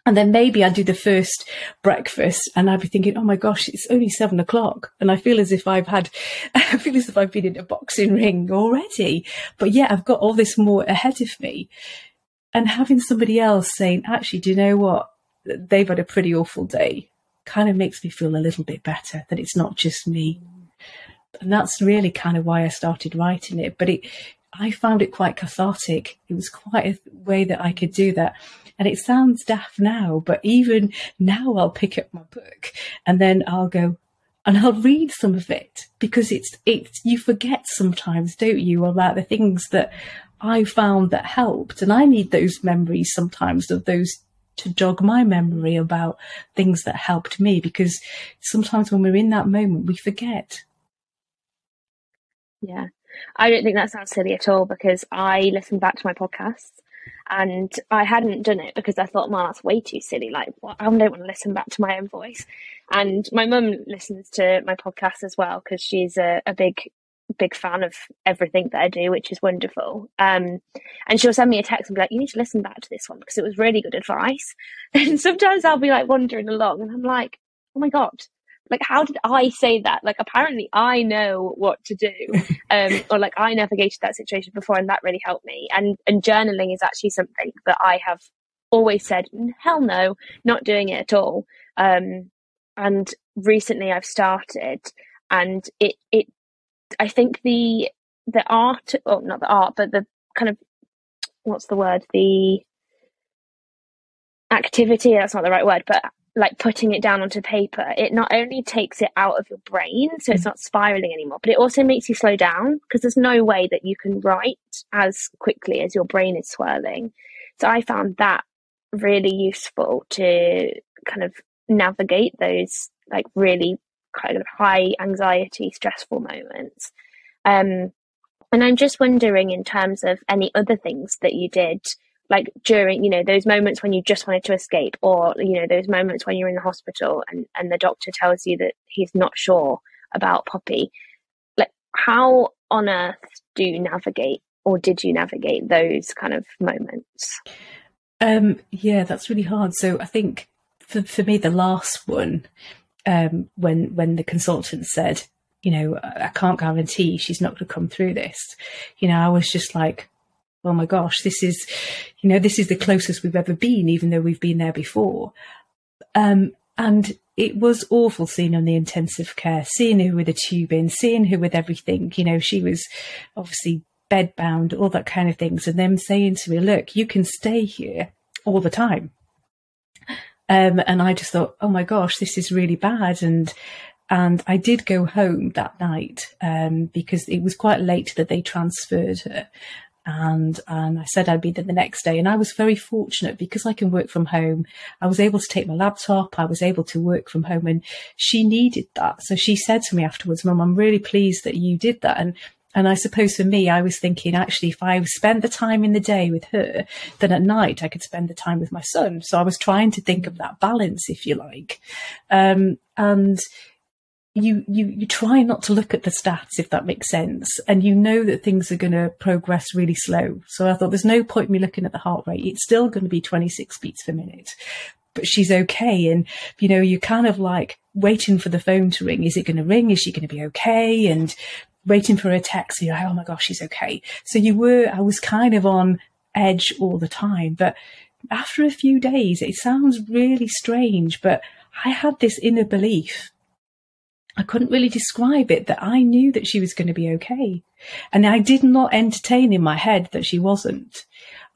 And then maybe I'd do the first breakfast and I'd be thinking, oh my gosh, it's only seven o'clock. And I feel as if I've had, I feel as if I've been in a boxing ring already. But yeah, I've got all this more ahead of me. And having somebody else saying, actually, do you know what? They've had a pretty awful day kind of makes me feel a little bit better that it's not just me. And that's really kind of why I started writing it. But it, I found it quite cathartic. It was quite a way that I could do that. And it sounds daft now, but even now I'll pick up my book and then I'll go and I'll read some of it because it's, it's, you forget sometimes, don't you, about the things that I found that helped. And I need those memories sometimes of those to jog my memory about things that helped me because sometimes when we're in that moment, we forget. Yeah. I don't think that sounds silly at all because I listened back to my podcasts and I hadn't done it because I thought, man, that's way too silly. Like, well, I don't want to listen back to my own voice. And my mum listens to my podcast as well because she's a, a big big fan of everything that I do, which is wonderful. Um, and she'll send me a text and be like, "You need to listen back to this one because it was really good advice." And sometimes I'll be like wandering along, and I'm like, "Oh my god." Like, how did I say that? Like, apparently I know what to do. Um, or like I navigated that situation before and that really helped me. And, and journaling is actually something that I have always said, hell no, not doing it at all. Um, and recently I've started and it, it I think the the art, oh, not the art, but the kind of what's the word? The activity. That's not the right word, but like putting it down onto paper, it not only takes it out of your brain, so it's mm. not spiraling anymore, but it also makes you slow down because there's no way that you can write as quickly as your brain is swirling. So I found that really useful to kind of navigate those like really kind of high anxiety, stressful moments. Um, and I'm just wondering, in terms of any other things that you did, like during, you know, those moments when you just wanted to escape, or, you know, those moments when you're in the hospital and, and the doctor tells you that he's not sure about Poppy, like how on earth do you navigate or did you navigate those kind of moments? Um, yeah, that's really hard. So I think for, for me, the last one, um, when when the consultant said, you know, I can't guarantee she's not going to come through this, you know, I was just like, oh my gosh, this is, you know, this is the closest we've ever been, even though we've been there before. Um, and it was awful seeing on the intensive care, seeing her with a tube in, seeing her with everything. You know, she was obviously bedbound, all that kind of things, and them saying to me, "Look, you can stay here all the time." Um, and I just thought, "Oh my gosh, this is really bad." And and I did go home that night um, because it was quite late that they transferred her. And um, I said I'd be there the next day. And I was very fortunate because I can work from home. I was able to take my laptop. I was able to work from home and she needed that. So she said to me afterwards, Mum, I'm really pleased that you did that. And and I suppose for me, I was thinking actually, if I spent the time in the day with her, then at night I could spend the time with my son. So I was trying to think of that balance, if you like. Um, and you, you, you try not to look at the stats, if that makes sense. And you know that things are going to progress really slow. So I thought there's no point me looking at the heart rate. It's still going to be 26 beats per minute, but she's okay. And, you know, you're kind of like waiting for the phone to ring. Is it going to ring? Is she going to be okay? And waiting for a text. You're like, oh my gosh, she's okay. So you were, I was kind of on edge all the time. But after a few days, it sounds really strange, but I had this inner belief. I couldn't really describe it that I knew that she was going to be okay. And I did not entertain in my head that she wasn't.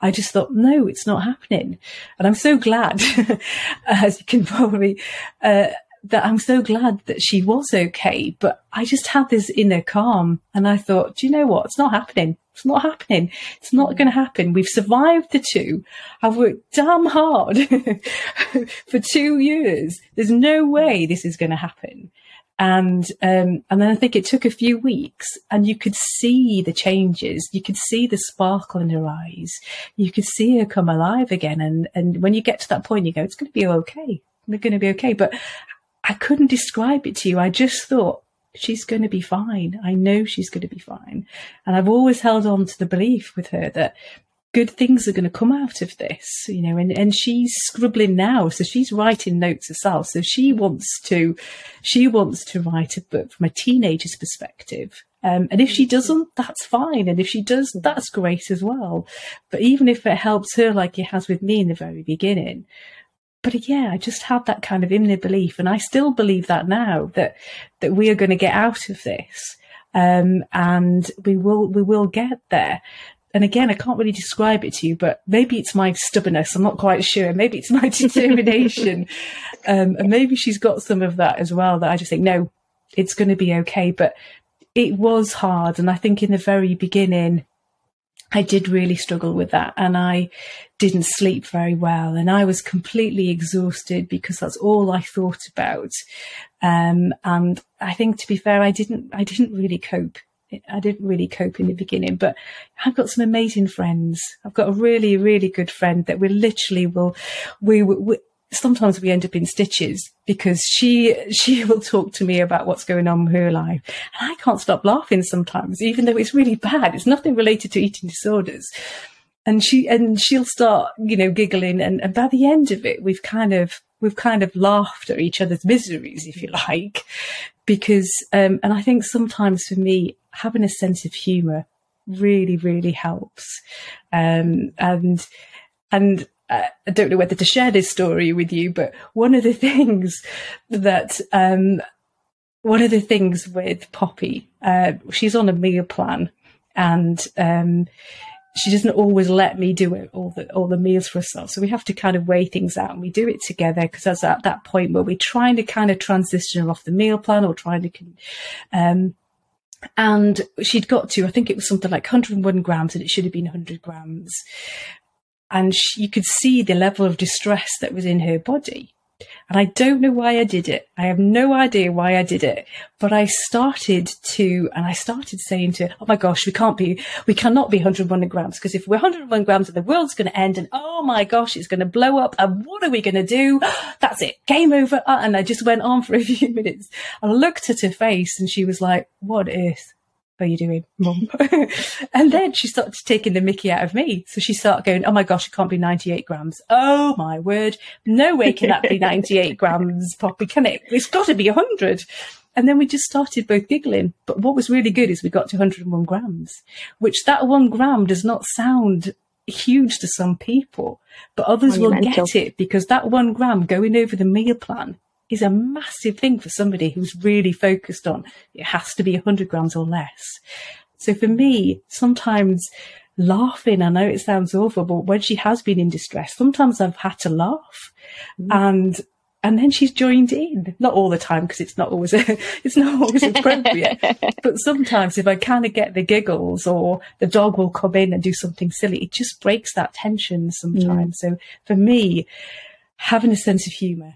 I just thought, no, it's not happening. And I'm so glad, as you can probably uh, that I'm so glad that she was okay. But I just had this inner calm and I thought, do you know what? It's not happening. It's not happening. It's not going to happen. We've survived the two. I've worked damn hard for two years. There's no way this is going to happen. And, um, and then I think it took a few weeks and you could see the changes. You could see the sparkle in her eyes. You could see her come alive again. And, and when you get to that point, you go, it's going to be okay. We're going to be okay. But I couldn't describe it to you. I just thought she's going to be fine. I know she's going to be fine. And I've always held on to the belief with her that good things are going to come out of this, you know, and, and she's scribbling now. So she's writing notes herself. So she wants to, she wants to write a book from a teenager's perspective. Um, and if she doesn't, that's fine. And if she does, that's great as well. But even if it helps her like it has with me in the very beginning, but yeah, I just had that kind of inner belief, and I still believe that now that that we are going to get out of this, um, and we will we will get there. And again, I can't really describe it to you, but maybe it's my stubbornness. I'm not quite sure. Maybe it's my determination, um, and maybe she's got some of that as well. That I just think, no, it's going to be okay. But it was hard, and I think in the very beginning I did really struggle with that and I didn't sleep very well and I was completely exhausted because that's all I thought about. Um, and I think to be fair, I didn't, I didn't really cope. I didn't really cope in the beginning, but I've got some amazing friends. I've got a really, really good friend that we literally will, we, we sometimes we end up in stitches because she she will talk to me about what's going on with her life. And i can't stop laughing sometimes even though it's really bad. It's nothing related to eating disorders. And she and she'll start you know giggling. And, and by the end of it we've kind of we've kind of laughed at each other's miseries if you like. Because um and i think sometimes for me having a sense of humor really really helps. Um and and I don't know whether to share this story with you, but one of the things that um, one of the things with Poppy, uh, she's on a meal plan, and um, she doesn't always let me do it all the all the meals for herself. So we have to kind of weigh things out, and we do it together because that's at that point where we're trying to kind of transition her off the meal plan or trying to. Um, and she'd got to, I think it was something like 101 grams, and it should have been 100 grams and she, you could see the level of distress that was in her body. And I don't know why I did it. I have no idea why I did it. But I started to, and I started saying to, her, oh my gosh, we can't be, we cannot be 101 grams because if we're 101 grams, the world's going to end and oh my gosh, it's going to blow up. And what are we going to do? That's it. Game over. Uh, and I just went on for a few minutes. I looked at her face and she was like, what is? Are you doing, mum? and then she started taking the mickey out of me. So she started going, oh my gosh, it can't be 98 grams. Oh my word. No way can that be 98 grams, Poppy, can it? It's got to be 100. And then we just started both giggling. But what was really good is we got to 101 grams, which that one gram does not sound huge to some people, but others will get it because that one gram going over the meal plan is a massive thing for somebody who's really focused on it has to be 100 grams or less. So for me, sometimes laughing, I know it sounds awful, but when she has been in distress, sometimes I've had to laugh mm. and and then she's joined in. Not all the time because it's not always it's not always appropriate. but sometimes if I kind of get the giggles or the dog will come in and do something silly, it just breaks that tension sometimes. Mm. So for me, having a sense of humour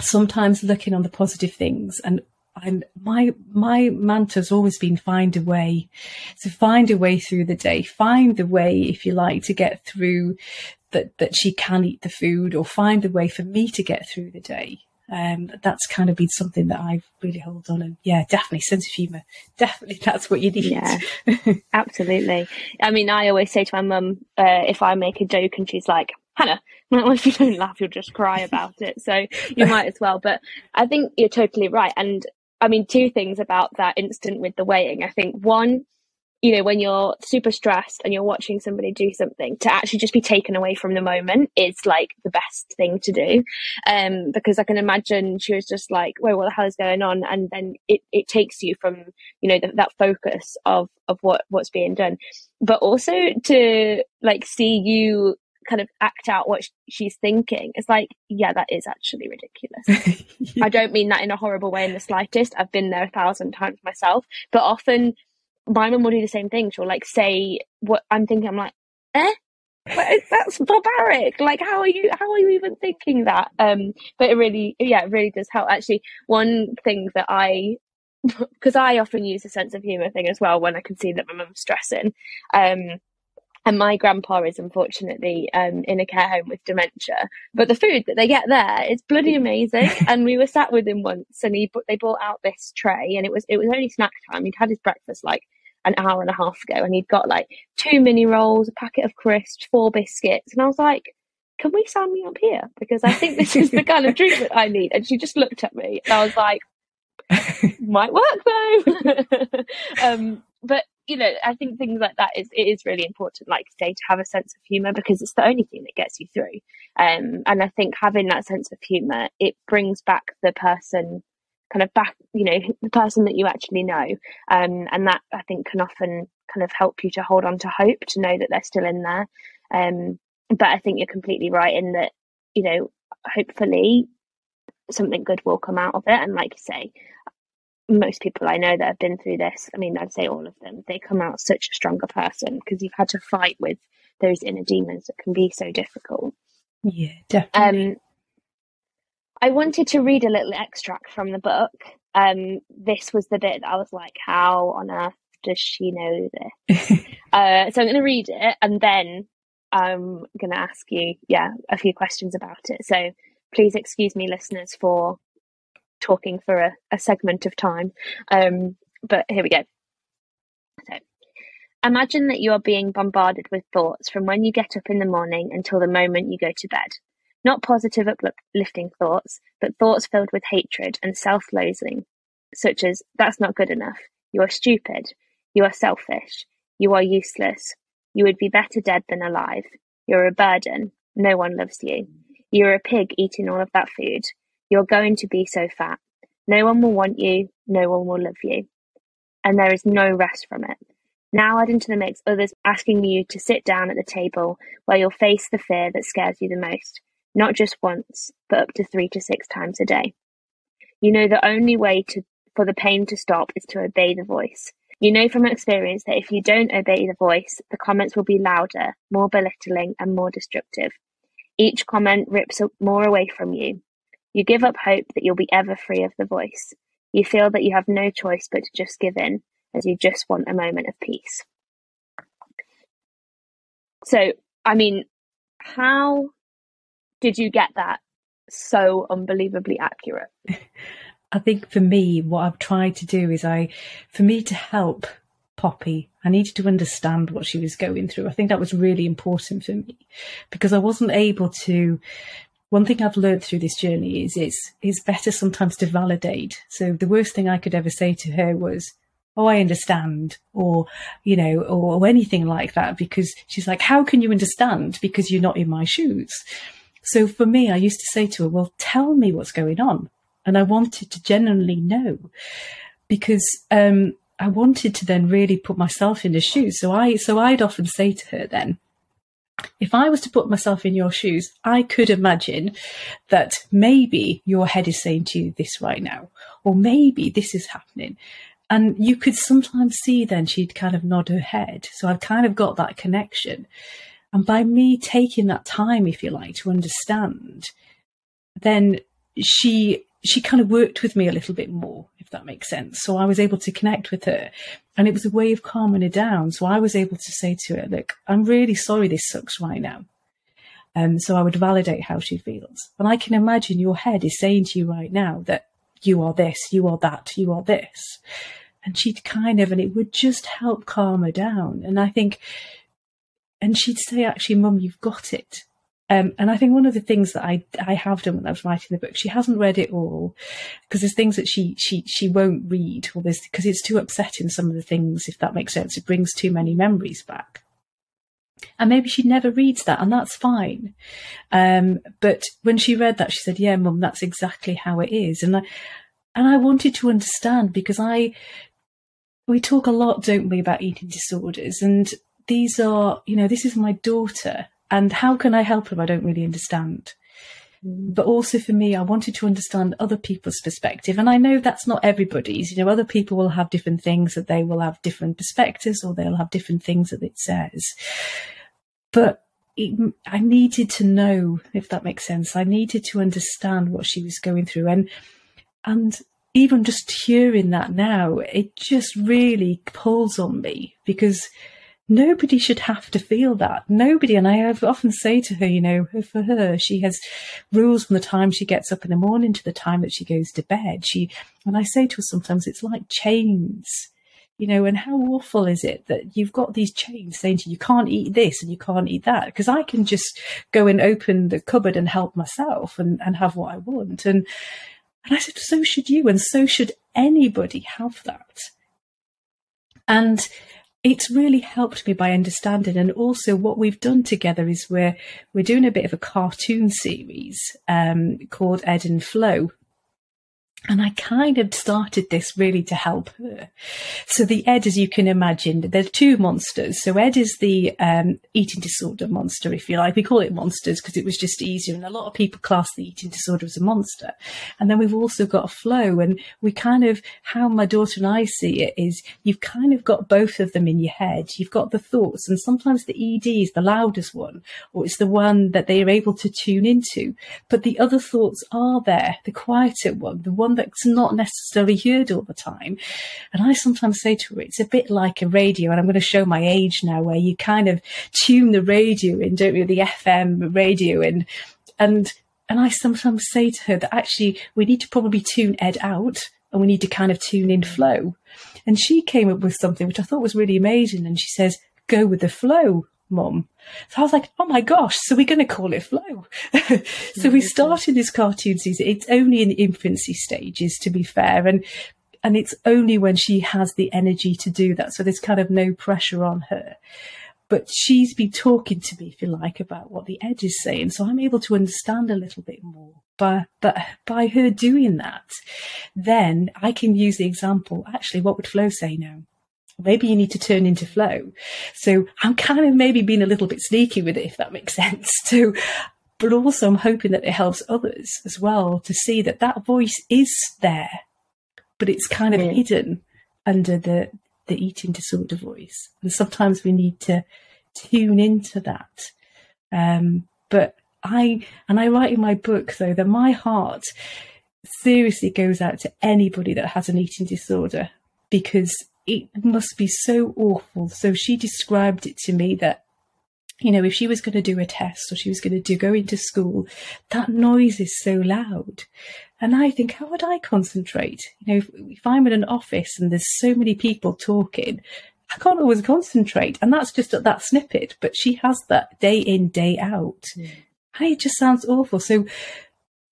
sometimes looking on the positive things and and my my mantra's always been find a way to so find a way through the day find the way if you like to get through that that she can eat the food or find a way for me to get through the day um, that's kind of been something that I've really held on and yeah, definitely sense of humour. Definitely that's what you need. Yeah, absolutely. I mean, I always say to my mum, uh, if I make a joke and she's like, Hannah, if you don't laugh, you'll just cry about it. So you might as well. But I think you're totally right. And I mean, two things about that instant with the weighing. I think one, you know, when you're super stressed and you're watching somebody do something, to actually just be taken away from the moment is like the best thing to do. Um, because I can imagine she was just like, "Whoa, what the hell is going on?" And then it, it takes you from, you know, the, that focus of of what what's being done, but also to like see you kind of act out what she's thinking. It's like, yeah, that is actually ridiculous. yeah. I don't mean that in a horrible way in the slightest. I've been there a thousand times myself, but often my mum will do the same thing. She'll like say what I'm thinking. I'm like, eh, that's barbaric. Like, how are you? How are you even thinking that? Um, but it really, yeah, it really does help. Actually, one thing that I because I often use a sense of humour thing as well when I can see that my mum's stressing. Um, and my grandpa is unfortunately um, in a care home with dementia. But the food that they get there is bloody amazing. and we were sat with him once, and he they brought out this tray, and it was it was only snack time. He'd had his breakfast like an hour and a half ago, and he'd got like two mini rolls, a packet of crisps, four biscuits, and I was like. Can we sign me up here? Because I think this is the kind of treatment I need. And she just looked at me, and I was like, "Might work though." um, but you know, I think things like that is it is really important, like say, to have a sense of humour because it's the only thing that gets you through. Um, and I think having that sense of humour, it brings back the person kind of back, you know, the person that you actually know. Um, and that I think can often kind of help you to hold on to hope, to know that they're still in there. Um, but I think you're completely right in that, you know, hopefully something good will come out of it. And like you say, most people I know that have been through this, I mean, I'd say all of them, they come out such a stronger person because you've had to fight with those inner demons that can be so difficult. Yeah, definitely. Um, I wanted to read a little extract from the book. Um, this was the bit that I was like, how on earth does she know this? uh, so I'm going to read it and then I'm going to ask you, yeah, a few questions about it. So please excuse me, listeners, for talking for a, a segment of time. Um, but here we go. So, imagine that you are being bombarded with thoughts from when you get up in the morning until the moment you go to bed. Not positive, uplifting thoughts, but thoughts filled with hatred and self loathing, such as, that's not good enough, you are stupid, you are selfish, you are useless, you would be better dead than alive, you're a burden, no one loves you, you're a pig eating all of that food, you're going to be so fat. No one will want you, no one will love you. And there is no rest from it. Now add into the mix others asking you to sit down at the table where you'll face the fear that scares you the most, not just once, but up to three to six times a day. You know the only way to for the pain to stop is to obey the voice. You know from experience that if you don't obey the voice, the comments will be louder, more belittling, and more destructive. Each comment rips more away from you, You give up hope that you'll be ever free of the voice. You feel that you have no choice but to just give in, as you just want a moment of peace. So, I mean, how did you get that so unbelievably accurate? I think for me, what I've tried to do is I, for me to help Poppy, I needed to understand what she was going through. I think that was really important for me because I wasn't able to. One thing I've learned through this journey is it's it's better sometimes to validate. So the worst thing I could ever say to her was, "Oh, I understand," or you know, or, or anything like that, because she's like, "How can you understand? Because you're not in my shoes." So for me, I used to say to her, "Well, tell me what's going on." and I wanted to genuinely know because um, I wanted to then really put myself in his shoes. So I so I'd often say to her then, if I was to put myself in your shoes, I could imagine that maybe your head is saying to you this right now, or maybe this is happening. And you could sometimes see then she'd kind of nod her head. So I've kind of got that connection. And by me taking that time, if you like, to understand, then she she kind of worked with me a little bit more, if that makes sense. So I was able to connect with her and it was a way of calming her down. So I was able to say to her, look, I'm really sorry this sucks right now. Um, so I would validate how she feels. And I can imagine your head is saying to you right now that you are this, you are that, you are this. And she'd kind of, and it would just help calm her down. And I think, and she'd say, actually, mum, you've got it. Um, and I think one of the things that I I have done when I was writing the book, she hasn't read it all because there's things that she she she won't read, or there's because it's too upsetting. Some of the things, if that makes sense, it brings too many memories back. And maybe she never reads that, and that's fine. Um, but when she read that, she said, "Yeah, Mum, that's exactly how it is." And I and I wanted to understand because I we talk a lot, don't we, about eating disorders, and these are, you know, this is my daughter and how can I help him? I don't really understand. Mm. But also for me, I wanted to understand other people's perspective. And I know that's not everybody's. You know, other people will have different things that they will have different perspectives or they'll have different things that it says. But it, I needed to know, if that makes sense. I needed to understand what she was going through. And, and even just hearing that now, it just really pulls on me because nobody should have to feel that. Nobody. And I often say to her, you know, for her, she has rules from the time she gets up in the morning to the time that she goes to bed. She, and I say to her sometimes, it's like chains. You know, and how awful is it that you've got these chains saying to you, you can't eat this and you can't eat that? Because I can just go and open the cupboard and help myself and, and have what I want. And, and I said, so should you. And so should anybody have that. And it's really helped me by understanding and also what we've done together is we're we're doing a bit of a cartoon series um, called ed and flow and I kind of started this really to help her. So the Ed, as you can imagine, there's two monsters. So Ed is the um, eating disorder monster, if you like. We call it monsters because it was just easier. And a lot of people class the eating disorder as a monster. And then we've also got a flow. And we kind of, how my daughter and I see it is you've kind of got both of them in your head. You've got the thoughts and sometimes the ED is the loudest one or it's the one that they are able to tune into. But the other thoughts are there, the quieter one, the one that's not necessarily heard all the time. And I sometimes say to her, it's a bit like a radio, and I'm going to show my age now, where you kind of tune the radio in, don't you, the FM radio in, and and I sometimes say to her that actually we need to probably tune Ed out and we need to kind of tune in flow. And she came up with something which I thought was really amazing. And she says, go with the flow mum. So I was like, oh my gosh, so we're going to call it Flow. so we mm-hmm. started this cartoon season. It's only in the infancy stages, to be fair. And, and it's only when she has the energy to do that. So there's kind of no pressure on her. But she's been talking to me, if you like, about what the Ed is saying. So I'm able to understand a little bit more. But, but by her doing that, then I can use the example. Actually, what would Flo say now? Maybe you need to turn into flow. So I'm kind of maybe being a little bit sneaky with it, if that makes sense. too. but also I'm hoping that it helps others as well to see that that voice is there, but it's kind of yeah. hidden under the, the eating disorder voice. And sometimes we need to tune into that. Um, but I and I write in my book though that my heart seriously goes out to anybody that has an eating disorder because it must be so awful. So she described it to me that you know, if she was going to do a test or she was going to do, go into school, that noise is so loud. And I think, how would I concentrate? You know, if, if I'm in an office and there's so many people talking, I can't always concentrate. And that's just that snippet, but she has that day in, day out. Hmm. And it just sounds awful. So,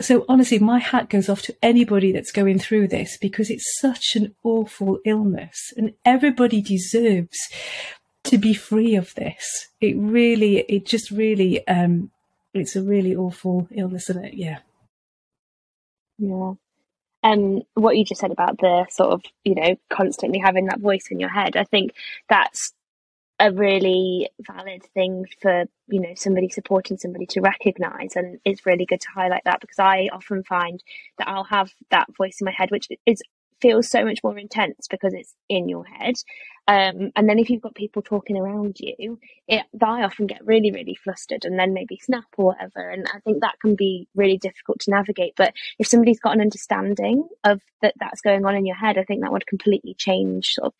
so honestly, my hat goes off to anybody that's going through this because it's such an awful illness and everybody deserves to be free of this. It really, it just really, um, it's a really awful illness, isn't it? Yeah. Yeah. And what you just said about the sort of, you know, constantly having that voice in your head, I think that's a really valid thing for, you know, somebody supporting somebody to recognize. And it's really good to highlight that because I often find that I'll have that voice in my head, which is feels so much more intense because it's in your head. Um, and then if you've got people talking around you, it, I often get really, really flustered and then maybe snap or whatever. And I think that can be really difficult to navigate. But if somebody's got an understanding of that that's going on in your head, I think that would completely change sort of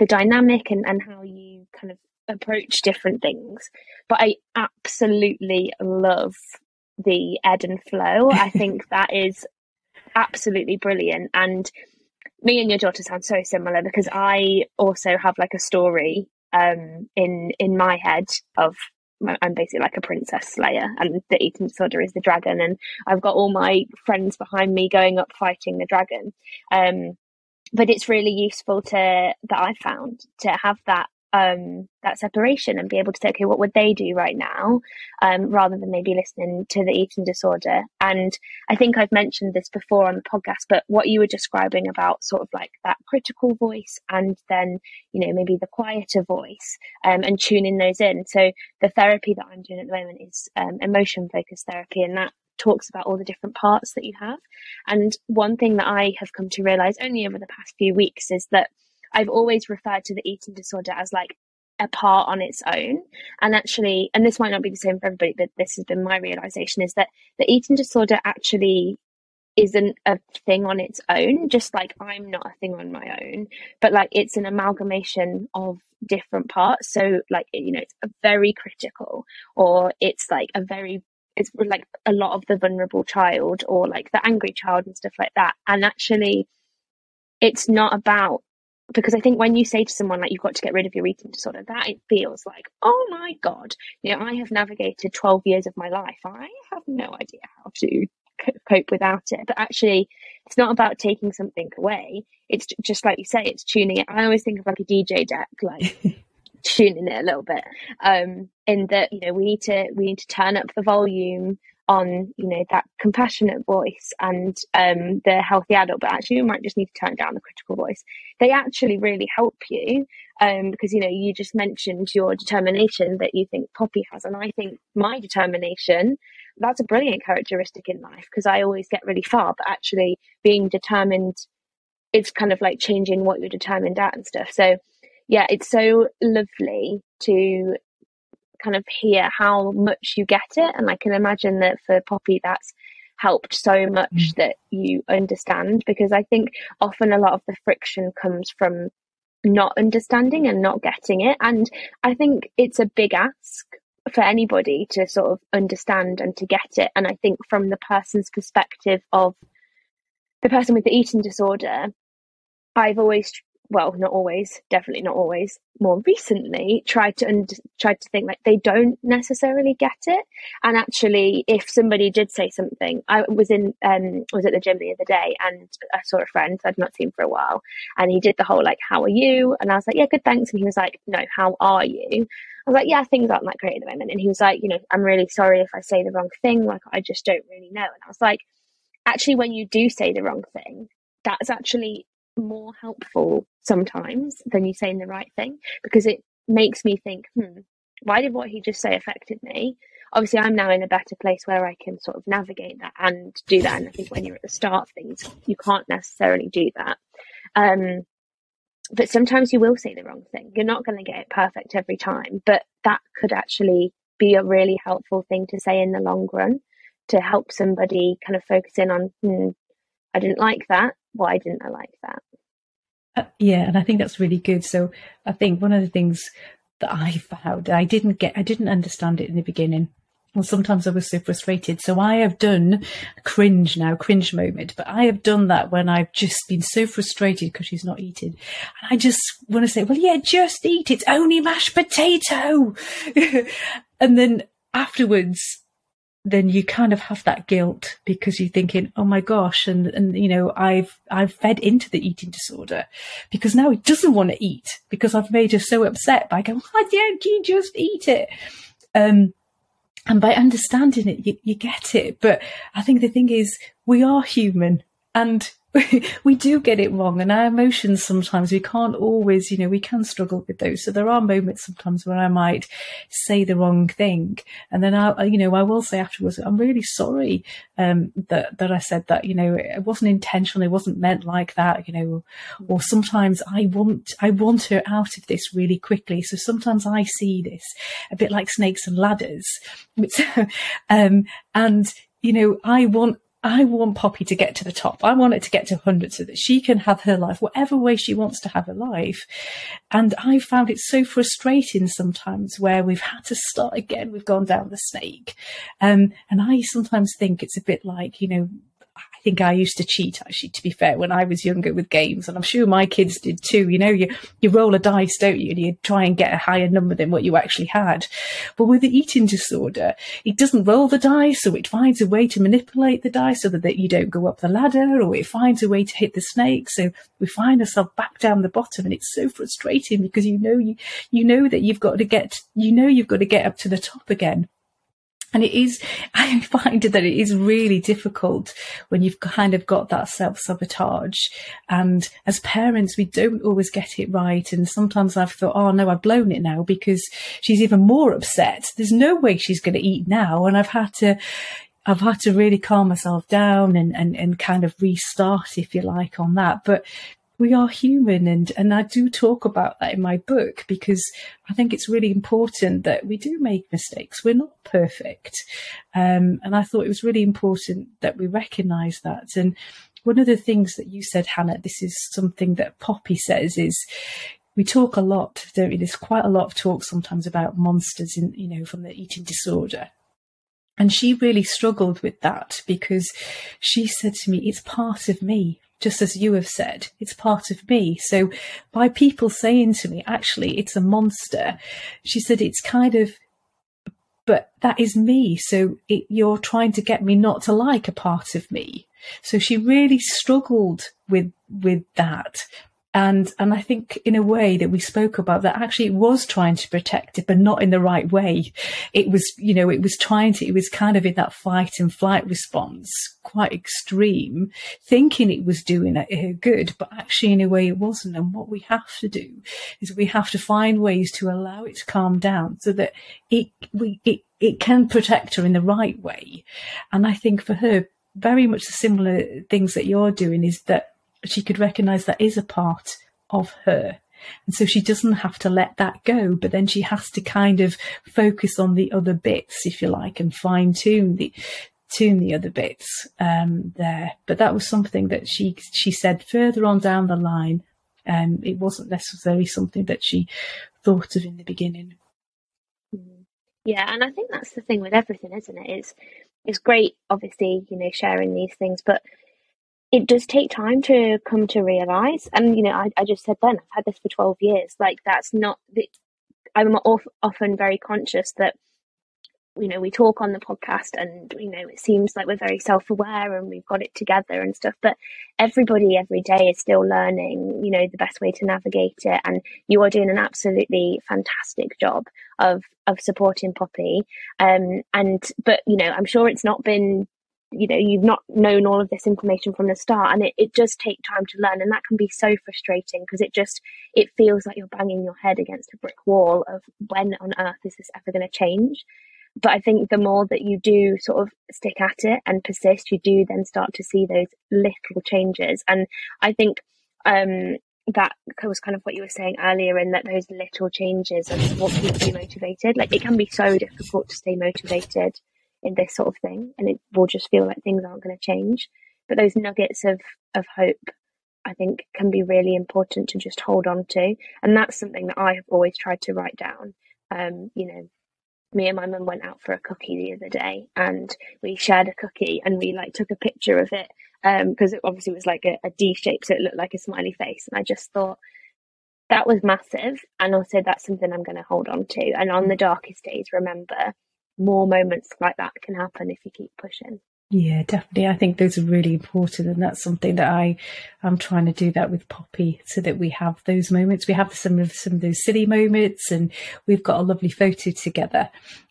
the dynamic and, and how you kind of approach different things. But I absolutely love the ebb and flow. I think that is absolutely brilliant. And me and your daughter sound so similar because I also have like a story um, in in my head of I'm basically like a princess slayer, and the eating disorder is the dragon, and I've got all my friends behind me going up fighting the dragon. Um, but it's really useful to that I found to have that um, that separation and be able to say, okay, what would they do right now, um, rather than maybe listening to the eating disorder. And I think I've mentioned this before on the podcast, but what you were describing about sort of like that critical voice and then, you know, maybe the quieter voice um, and tuning those in. So the therapy that I'm doing at the moment is um, emotion focused therapy, and that talks about all the different parts that you have. And one thing that I have come to realize only over the past few weeks is that I've always referred to the eating disorder as like a part on its own. And actually, and this might not be the same for everybody, but this has been my realization is that the eating disorder actually isn't a thing on its own, just like I'm not a thing on my own, but like it's an amalgamation of different parts. So, like, you know, it's a very critical, or it's like a very it's like a lot of the vulnerable child or like the angry child and stuff like that. And actually, it's not about because I think when you say to someone like you've got to get rid of your eating disorder, that it feels like, oh my god, you know, I have navigated twelve years of my life. I have no idea how to cope without it. But actually, it's not about taking something away. It's just like you say, it's tuning it. I always think of like a DJ deck, like tuning it a little bit. Um, in that you know we need to we need to turn up the volume on you know that compassionate voice and um, the healthy adult but actually we might just need to turn down the critical voice they actually really help you um, because you know you just mentioned your determination that you think poppy has and i think my determination that's a brilliant characteristic in life because i always get really far but actually being determined it's kind of like changing what you're determined at and stuff so yeah it's so lovely to kind of hear how much you get it. And I can imagine that for Poppy, that's helped so much mm. that you understand because I think often a lot of the friction comes from not understanding and not getting it. And I think it's a big ask for anybody to sort of understand and to get it. And I think from the person's perspective of the person with the eating disorder, I've always well, not always, definitely not always, more recently tried to und- tried to think like they don't necessarily get it. And actually, if somebody did say something, I was in um was at the gym the other day and I saw a friend I'd not seen for a while, and he did the whole like, "How are you?" And I was like, "Yeah, good, thanks." And he was like, "No, how are you?" I was like, "Yeah, things aren't that great at the moment." And he was like, "You know, I'm really sorry if I say the wrong thing. Like, I just don't really know." And I was like, "Actually, when you do say the wrong thing." That's actually more helpful sometimes than you saying the right thing because it makes me think, hmm, why did what he just say affected me? Obviously, I'm now in a better place where I can sort of navigate that and do that. And I think when you're at the start of things, you can't necessarily do that. Um, but sometimes you will say the wrong thing. You're not going to get it perfect every time, but that could actually be a really helpful thing to say in the long run to help somebody kind of focus in on, hmm, I didn't like that. Why didn't I like that? Uh, yeah, and I think that's really good. So I think one of the things that I found I didn't get, I didn't understand it in the beginning. Well, sometimes I was so frustrated. So I have done cringe now, cringe moment, but I have done that when I've just been so frustrated because she's not eating. And I just want to say, well, yeah, just eat. It's only mashed potato. and then afterwards, then you kind of have that guilt because you're thinking, oh my gosh, and and you know, I've I've fed into the eating disorder because now he doesn't want to eat because I've made her so upset by going, why don't you just eat it? Um, and by understanding it, you, you get it. But I think the thing is, we are human, and we do get it wrong and our emotions sometimes we can't always you know we can struggle with those. So there are moments sometimes where i might say the wrong thing and then i you know i will say afterwards i'm really sorry um, that that i said that you know it wasn't intentional it wasn't meant like that you know or sometimes i want i want her out of this really quickly. So sometimes i see this a bit like snakes and ladders um, and you know i want I want Poppy to get to the top. I want it to get to 100 so that she can have her life, whatever way she wants to have her life. And I found it so frustrating sometimes where we've had to start again. We've gone down the snake. Um, and I sometimes think it's a bit like, you know, think I used to cheat actually, to be fair, when I was younger with games. And I'm sure my kids did too. You know, you, you roll a dice, don't you? And you try and get a higher number than what you actually had. But with the eating disorder, it doesn't roll the dice. So it finds a way to manipulate the dice so that you don't go up the ladder or it finds a way to hit the snake. So we find ourselves back down the bottom and it's so frustrating because you know, you, you know that you've got to get, you know, you've got to get up to the top again. And it is, I find that it is really difficult when you've kind of got that self sabotage. And as parents, we don't always get it right. And sometimes I've thought, oh no, I've blown it now because she's even more upset. There's no way she's going to eat now. And I've had to, I've had to really calm myself down and, and, and kind of restart, if you like, on that. But we are human and and I do talk about that in my book because I think it's really important that we do make mistakes. We're not perfect. Um, and I thought it was really important that we recognize that. And one of the things that you said, Hannah, this is something that Poppy says is we talk a lot, don't we? There's quite a lot of talk sometimes about monsters in, you know, from the eating disorder. And she really struggled with that because she said to me, it's part of me just as you have said, it's part of me. So by people saying to me, actually, it's a monster, she said, it's kind of, but that is me. So it, you're trying to get me not to like a part of me. So she really struggled with, with that and and I think in a way that we spoke about that actually it was trying to protect it, but not in the right way. It was, you know, it was trying to, it was kind of in that fight and flight response, quite extreme, thinking it was doing it good, but actually in a way it wasn't. And what we have to do is we have to find ways to allow it to calm down so that it we it it can protect her in the right way. And I think for her, very much the similar things that you're doing is that she could recognize that is a part of her. And so she doesn't have to let that go, but then she has to kind of focus on the other bits, if you like, and fine tune the tune the other bits um, there. But that was something that she she said further on down the line. Um, it wasn't necessarily something that she thought of in the beginning. Yeah, and I think that's the thing with everything, isn't it? It's it's great, obviously, you know, sharing these things, but it does take time to come to realize. And, you know, I, I just said then, I've had this for 12 years. Like, that's not, the, I'm often very conscious that, you know, we talk on the podcast and, you know, it seems like we're very self aware and we've got it together and stuff. But everybody every day is still learning, you know, the best way to navigate it. And you are doing an absolutely fantastic job of, of supporting Poppy. Um, and, but, you know, I'm sure it's not been you know you've not known all of this information from the start and it, it does take time to learn and that can be so frustrating because it just it feels like you're banging your head against a brick wall of when on earth is this ever going to change? But i think the more that you do sort of stick at it and persist you do then start to see those little changes. And i think um that was kind of what you were saying earlier, in that those little changes are what keeps you motivated. Like it can be so difficult to stay motivated in this sort of thing, and it will just feel like things aren't going to change. But those nuggets of of hope, I think, can be really important to just hold on to, and that's something that I have always tried to write down. Um, you know, me and my mum went out for a cookie the other day and we shared a cookie and we like took a picture of it because um, it obviously was like a, a D shape so it looked like a smiley face and I just thought that was massive and also that's something I'm going to hold on to and on the darkest days remember more moments like that can happen if you keep pushing yeah, definitely. I think those are really important, and that's something that I am trying to do that with Poppy, so that we have those moments. We have some of some of those silly moments, and we've got a lovely photo together.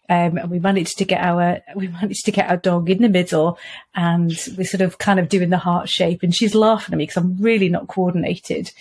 Um, and we managed to get our we managed to get our dog in the middle, and we're sort of kind of doing the heart shape. And she's laughing at me because I'm really not coordinated.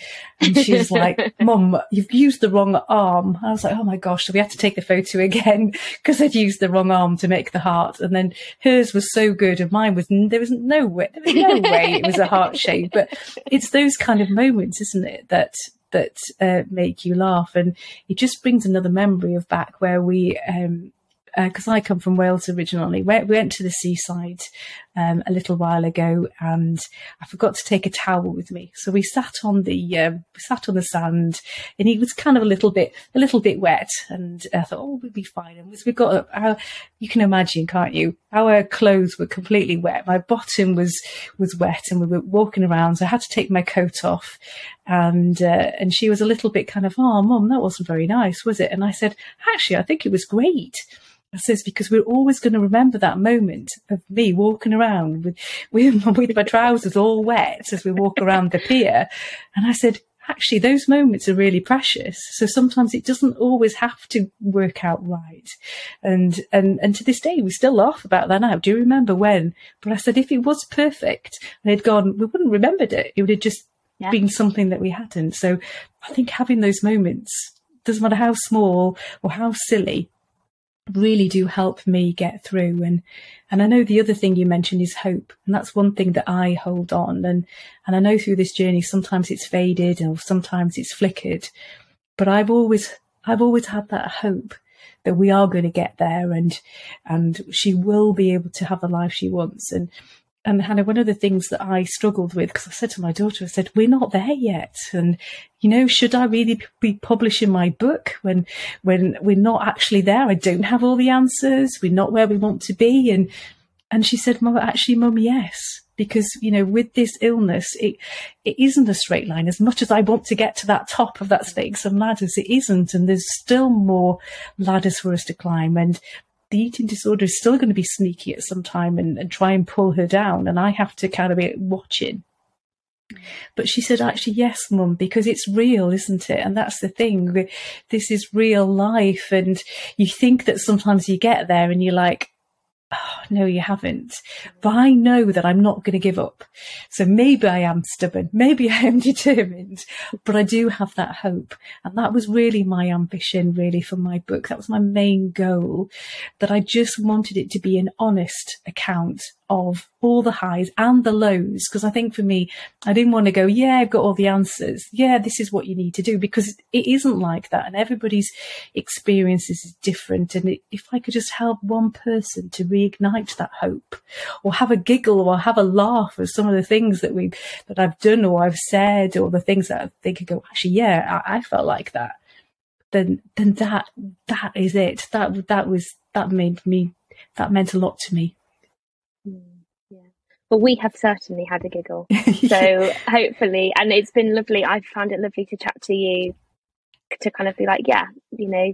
And she's like, "Mum, you've used the wrong arm." I was like, "Oh my gosh!" So we had to take the photo again because I'd used the wrong arm to make the heart. And then hers was so good, and mine was there was no way there was no way it was a heart shape. But it's those kind of moments, isn't it? That that uh, make you laugh, and it just brings another memory of back where we um, because uh, I come from Wales originally. We went to the seaside um, a little while ago, and I forgot to take a towel with me. So we sat on the we sat on the sand, and he was kind of a little bit a little bit wet. And I thought, oh, we'll be fine. And we got our, you can imagine, can't you? Our clothes were completely wet. My bottom was was wet, and we were walking around. So I had to take my coat off, and uh, and she was a little bit kind of, oh, mum, that wasn't very nice, was it? And I said, actually, I think it was great. I says because we're always going to remember that moment of me walking around with, with, with my trousers all wet as we walk around the pier. And I said, actually, those moments are really precious. So sometimes it doesn't always have to work out right. And, and, and to this day, we still laugh about that now. Do you remember when? But I said, if it was perfect and had gone, we wouldn't have remembered it. It would have just yeah. been something that we hadn't. So I think having those moments, doesn't matter how small or how silly, really do help me get through. And and I know the other thing you mentioned is hope and that's one thing that I hold on. And and I know through this journey sometimes it's faded or sometimes it's flickered but I've always I've always had that hope that we are going to get there and and she will be able to have the life she wants. And and Hannah, one of the things that I struggled with, because I said to my daughter, I said, we're not there yet. And, you know, should I really be publishing my book when, when we're not actually there? I don't have all the answers. We're not where we want to be. And, and she said, Mum, actually, Mum, yes. Because, you know, with this illness, it, it isn't a straight line. As much as I want to get to that top of that snakes and ladders, it isn't. And there's still more ladders for us to climb. And the eating disorder is still going to be sneaky at some time and, and try and pull her down. And I have to kind of be watching. But she said, actually, yes, mum, because it's real, isn't it? And that's the thing. This is real life. And you think that sometimes you get there and you're like, oh, no, you haven't. But I know that I'm not going to give up. So maybe I am stubborn. Maybe I am determined, but I do have that hope. And that was really my ambition, really, for my book. That was my main goal, that I just wanted it to be an honest account of all the highs and the lows. Because I think for me, I didn't want to go, yeah, I've got all the answers. Yeah, this is what you need to do because it isn't like that. And everybody's experiences is different. And it, if I could just help one person to reignite that hope or have a giggle or have a laugh at some of the things that we, that I've done or I've said or the things that they could go, actually, yeah, I, I felt like that. Then, then that, that is it. That, that was, that made me, that meant a lot to me. Mm, yeah. Well, we have certainly had a giggle. So hopefully, and it's been lovely. I've found it lovely to chat to you to kind of be like, yeah, you know,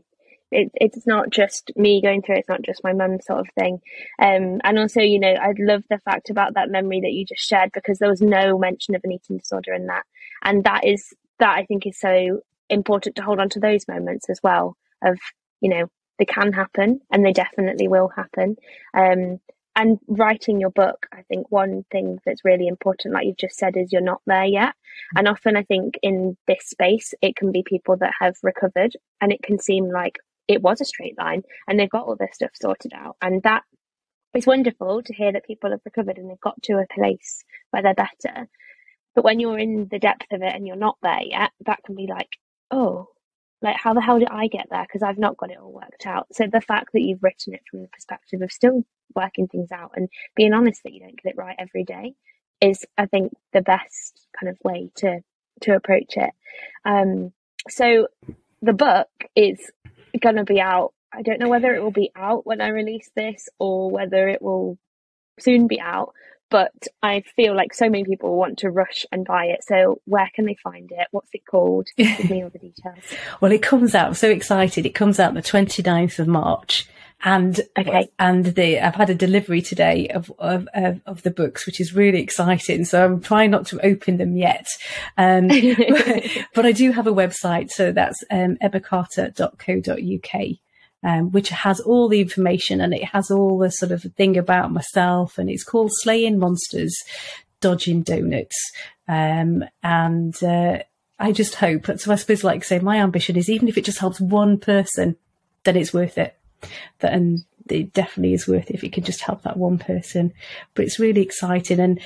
it, it's not just me going through it, it's not just my mum sort of thing. Um, and also, you know, I love the fact about that memory that you just shared because there was no mention of an eating disorder in that. And that is, that I think is so important to hold on to those moments as well of, you know, they can happen and they definitely will happen. Um, and writing your book, I think one thing that's really important, like you've just said, is you're not there yet. Mm. And often I think in this space, it can be people that have recovered and it can seem like it was a straight line and they've got all their stuff sorted out. And that is wonderful to hear that people have recovered and they've got to a place where they're better. But when you're in the depth of it and you're not there yet, that can be like, oh, like how the hell did I get there? Because I've not got it all worked out. So the fact that you've written it from the perspective of still working things out and being honest that you don't get it right every day is, I think, the best kind of way to to approach it. Um, so the book is going to be out. I don't know whether it will be out when I release this or whether it will soon be out, but I feel like so many people want to rush and buy it. So where can they find it? What's it called? Give me all the details. well, it comes out, I'm so excited. It comes out the 29th of March. And okay. and the I've had a delivery today of, of of the books, which is really exciting. So I'm trying not to open them yet, um, but, but, I do have a website. So that's um, um, which has all the information and it has all the sort of thing about myself. And it's called Slaying Monsters, Dodging Doughnuts. Um, and uh, I just hope, so I suppose, like say, my ambition is even if it just helps one person, then it's worth it. That, and it definitely is worth it if it can just help that one person. But it's really exciting. And,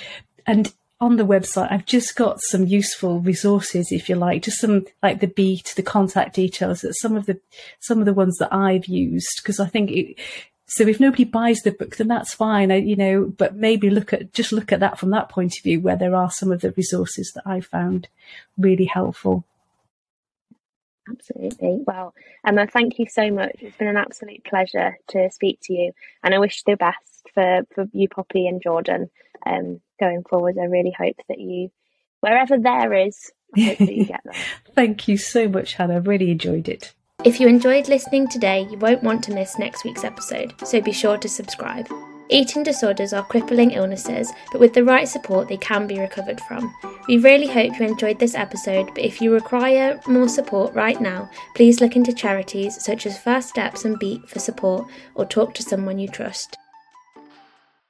and on the website, I've just got some useful resources, if you like, just some like the Beat, the contact details, that some of the some of the ones that I've used because I think it, so. If nobody buys the book, then that's fine, I, you know. But maybe look at just look at that from that point of view, where there are some of the resources that I found really helpful. Absolutely. Well, Emma, thank you so much. It's been an absolute pleasure to speak to you, and I wish the best for for you, Poppy, and Jordan um, going forward. I really hope that you, wherever there is, I hope that you get there. Thank you so much, Hannah. I've really enjoyed it. If you enjoyed listening today, you won't want to miss next week's episode, so be sure to subscribe. Eating disorders are crippling illnesses, but with the right support, they can be recovered from. We really hope you enjoyed this episode, but if you require more support right now, please look into charities such as First Steps and Beat for support or talk to someone you trust.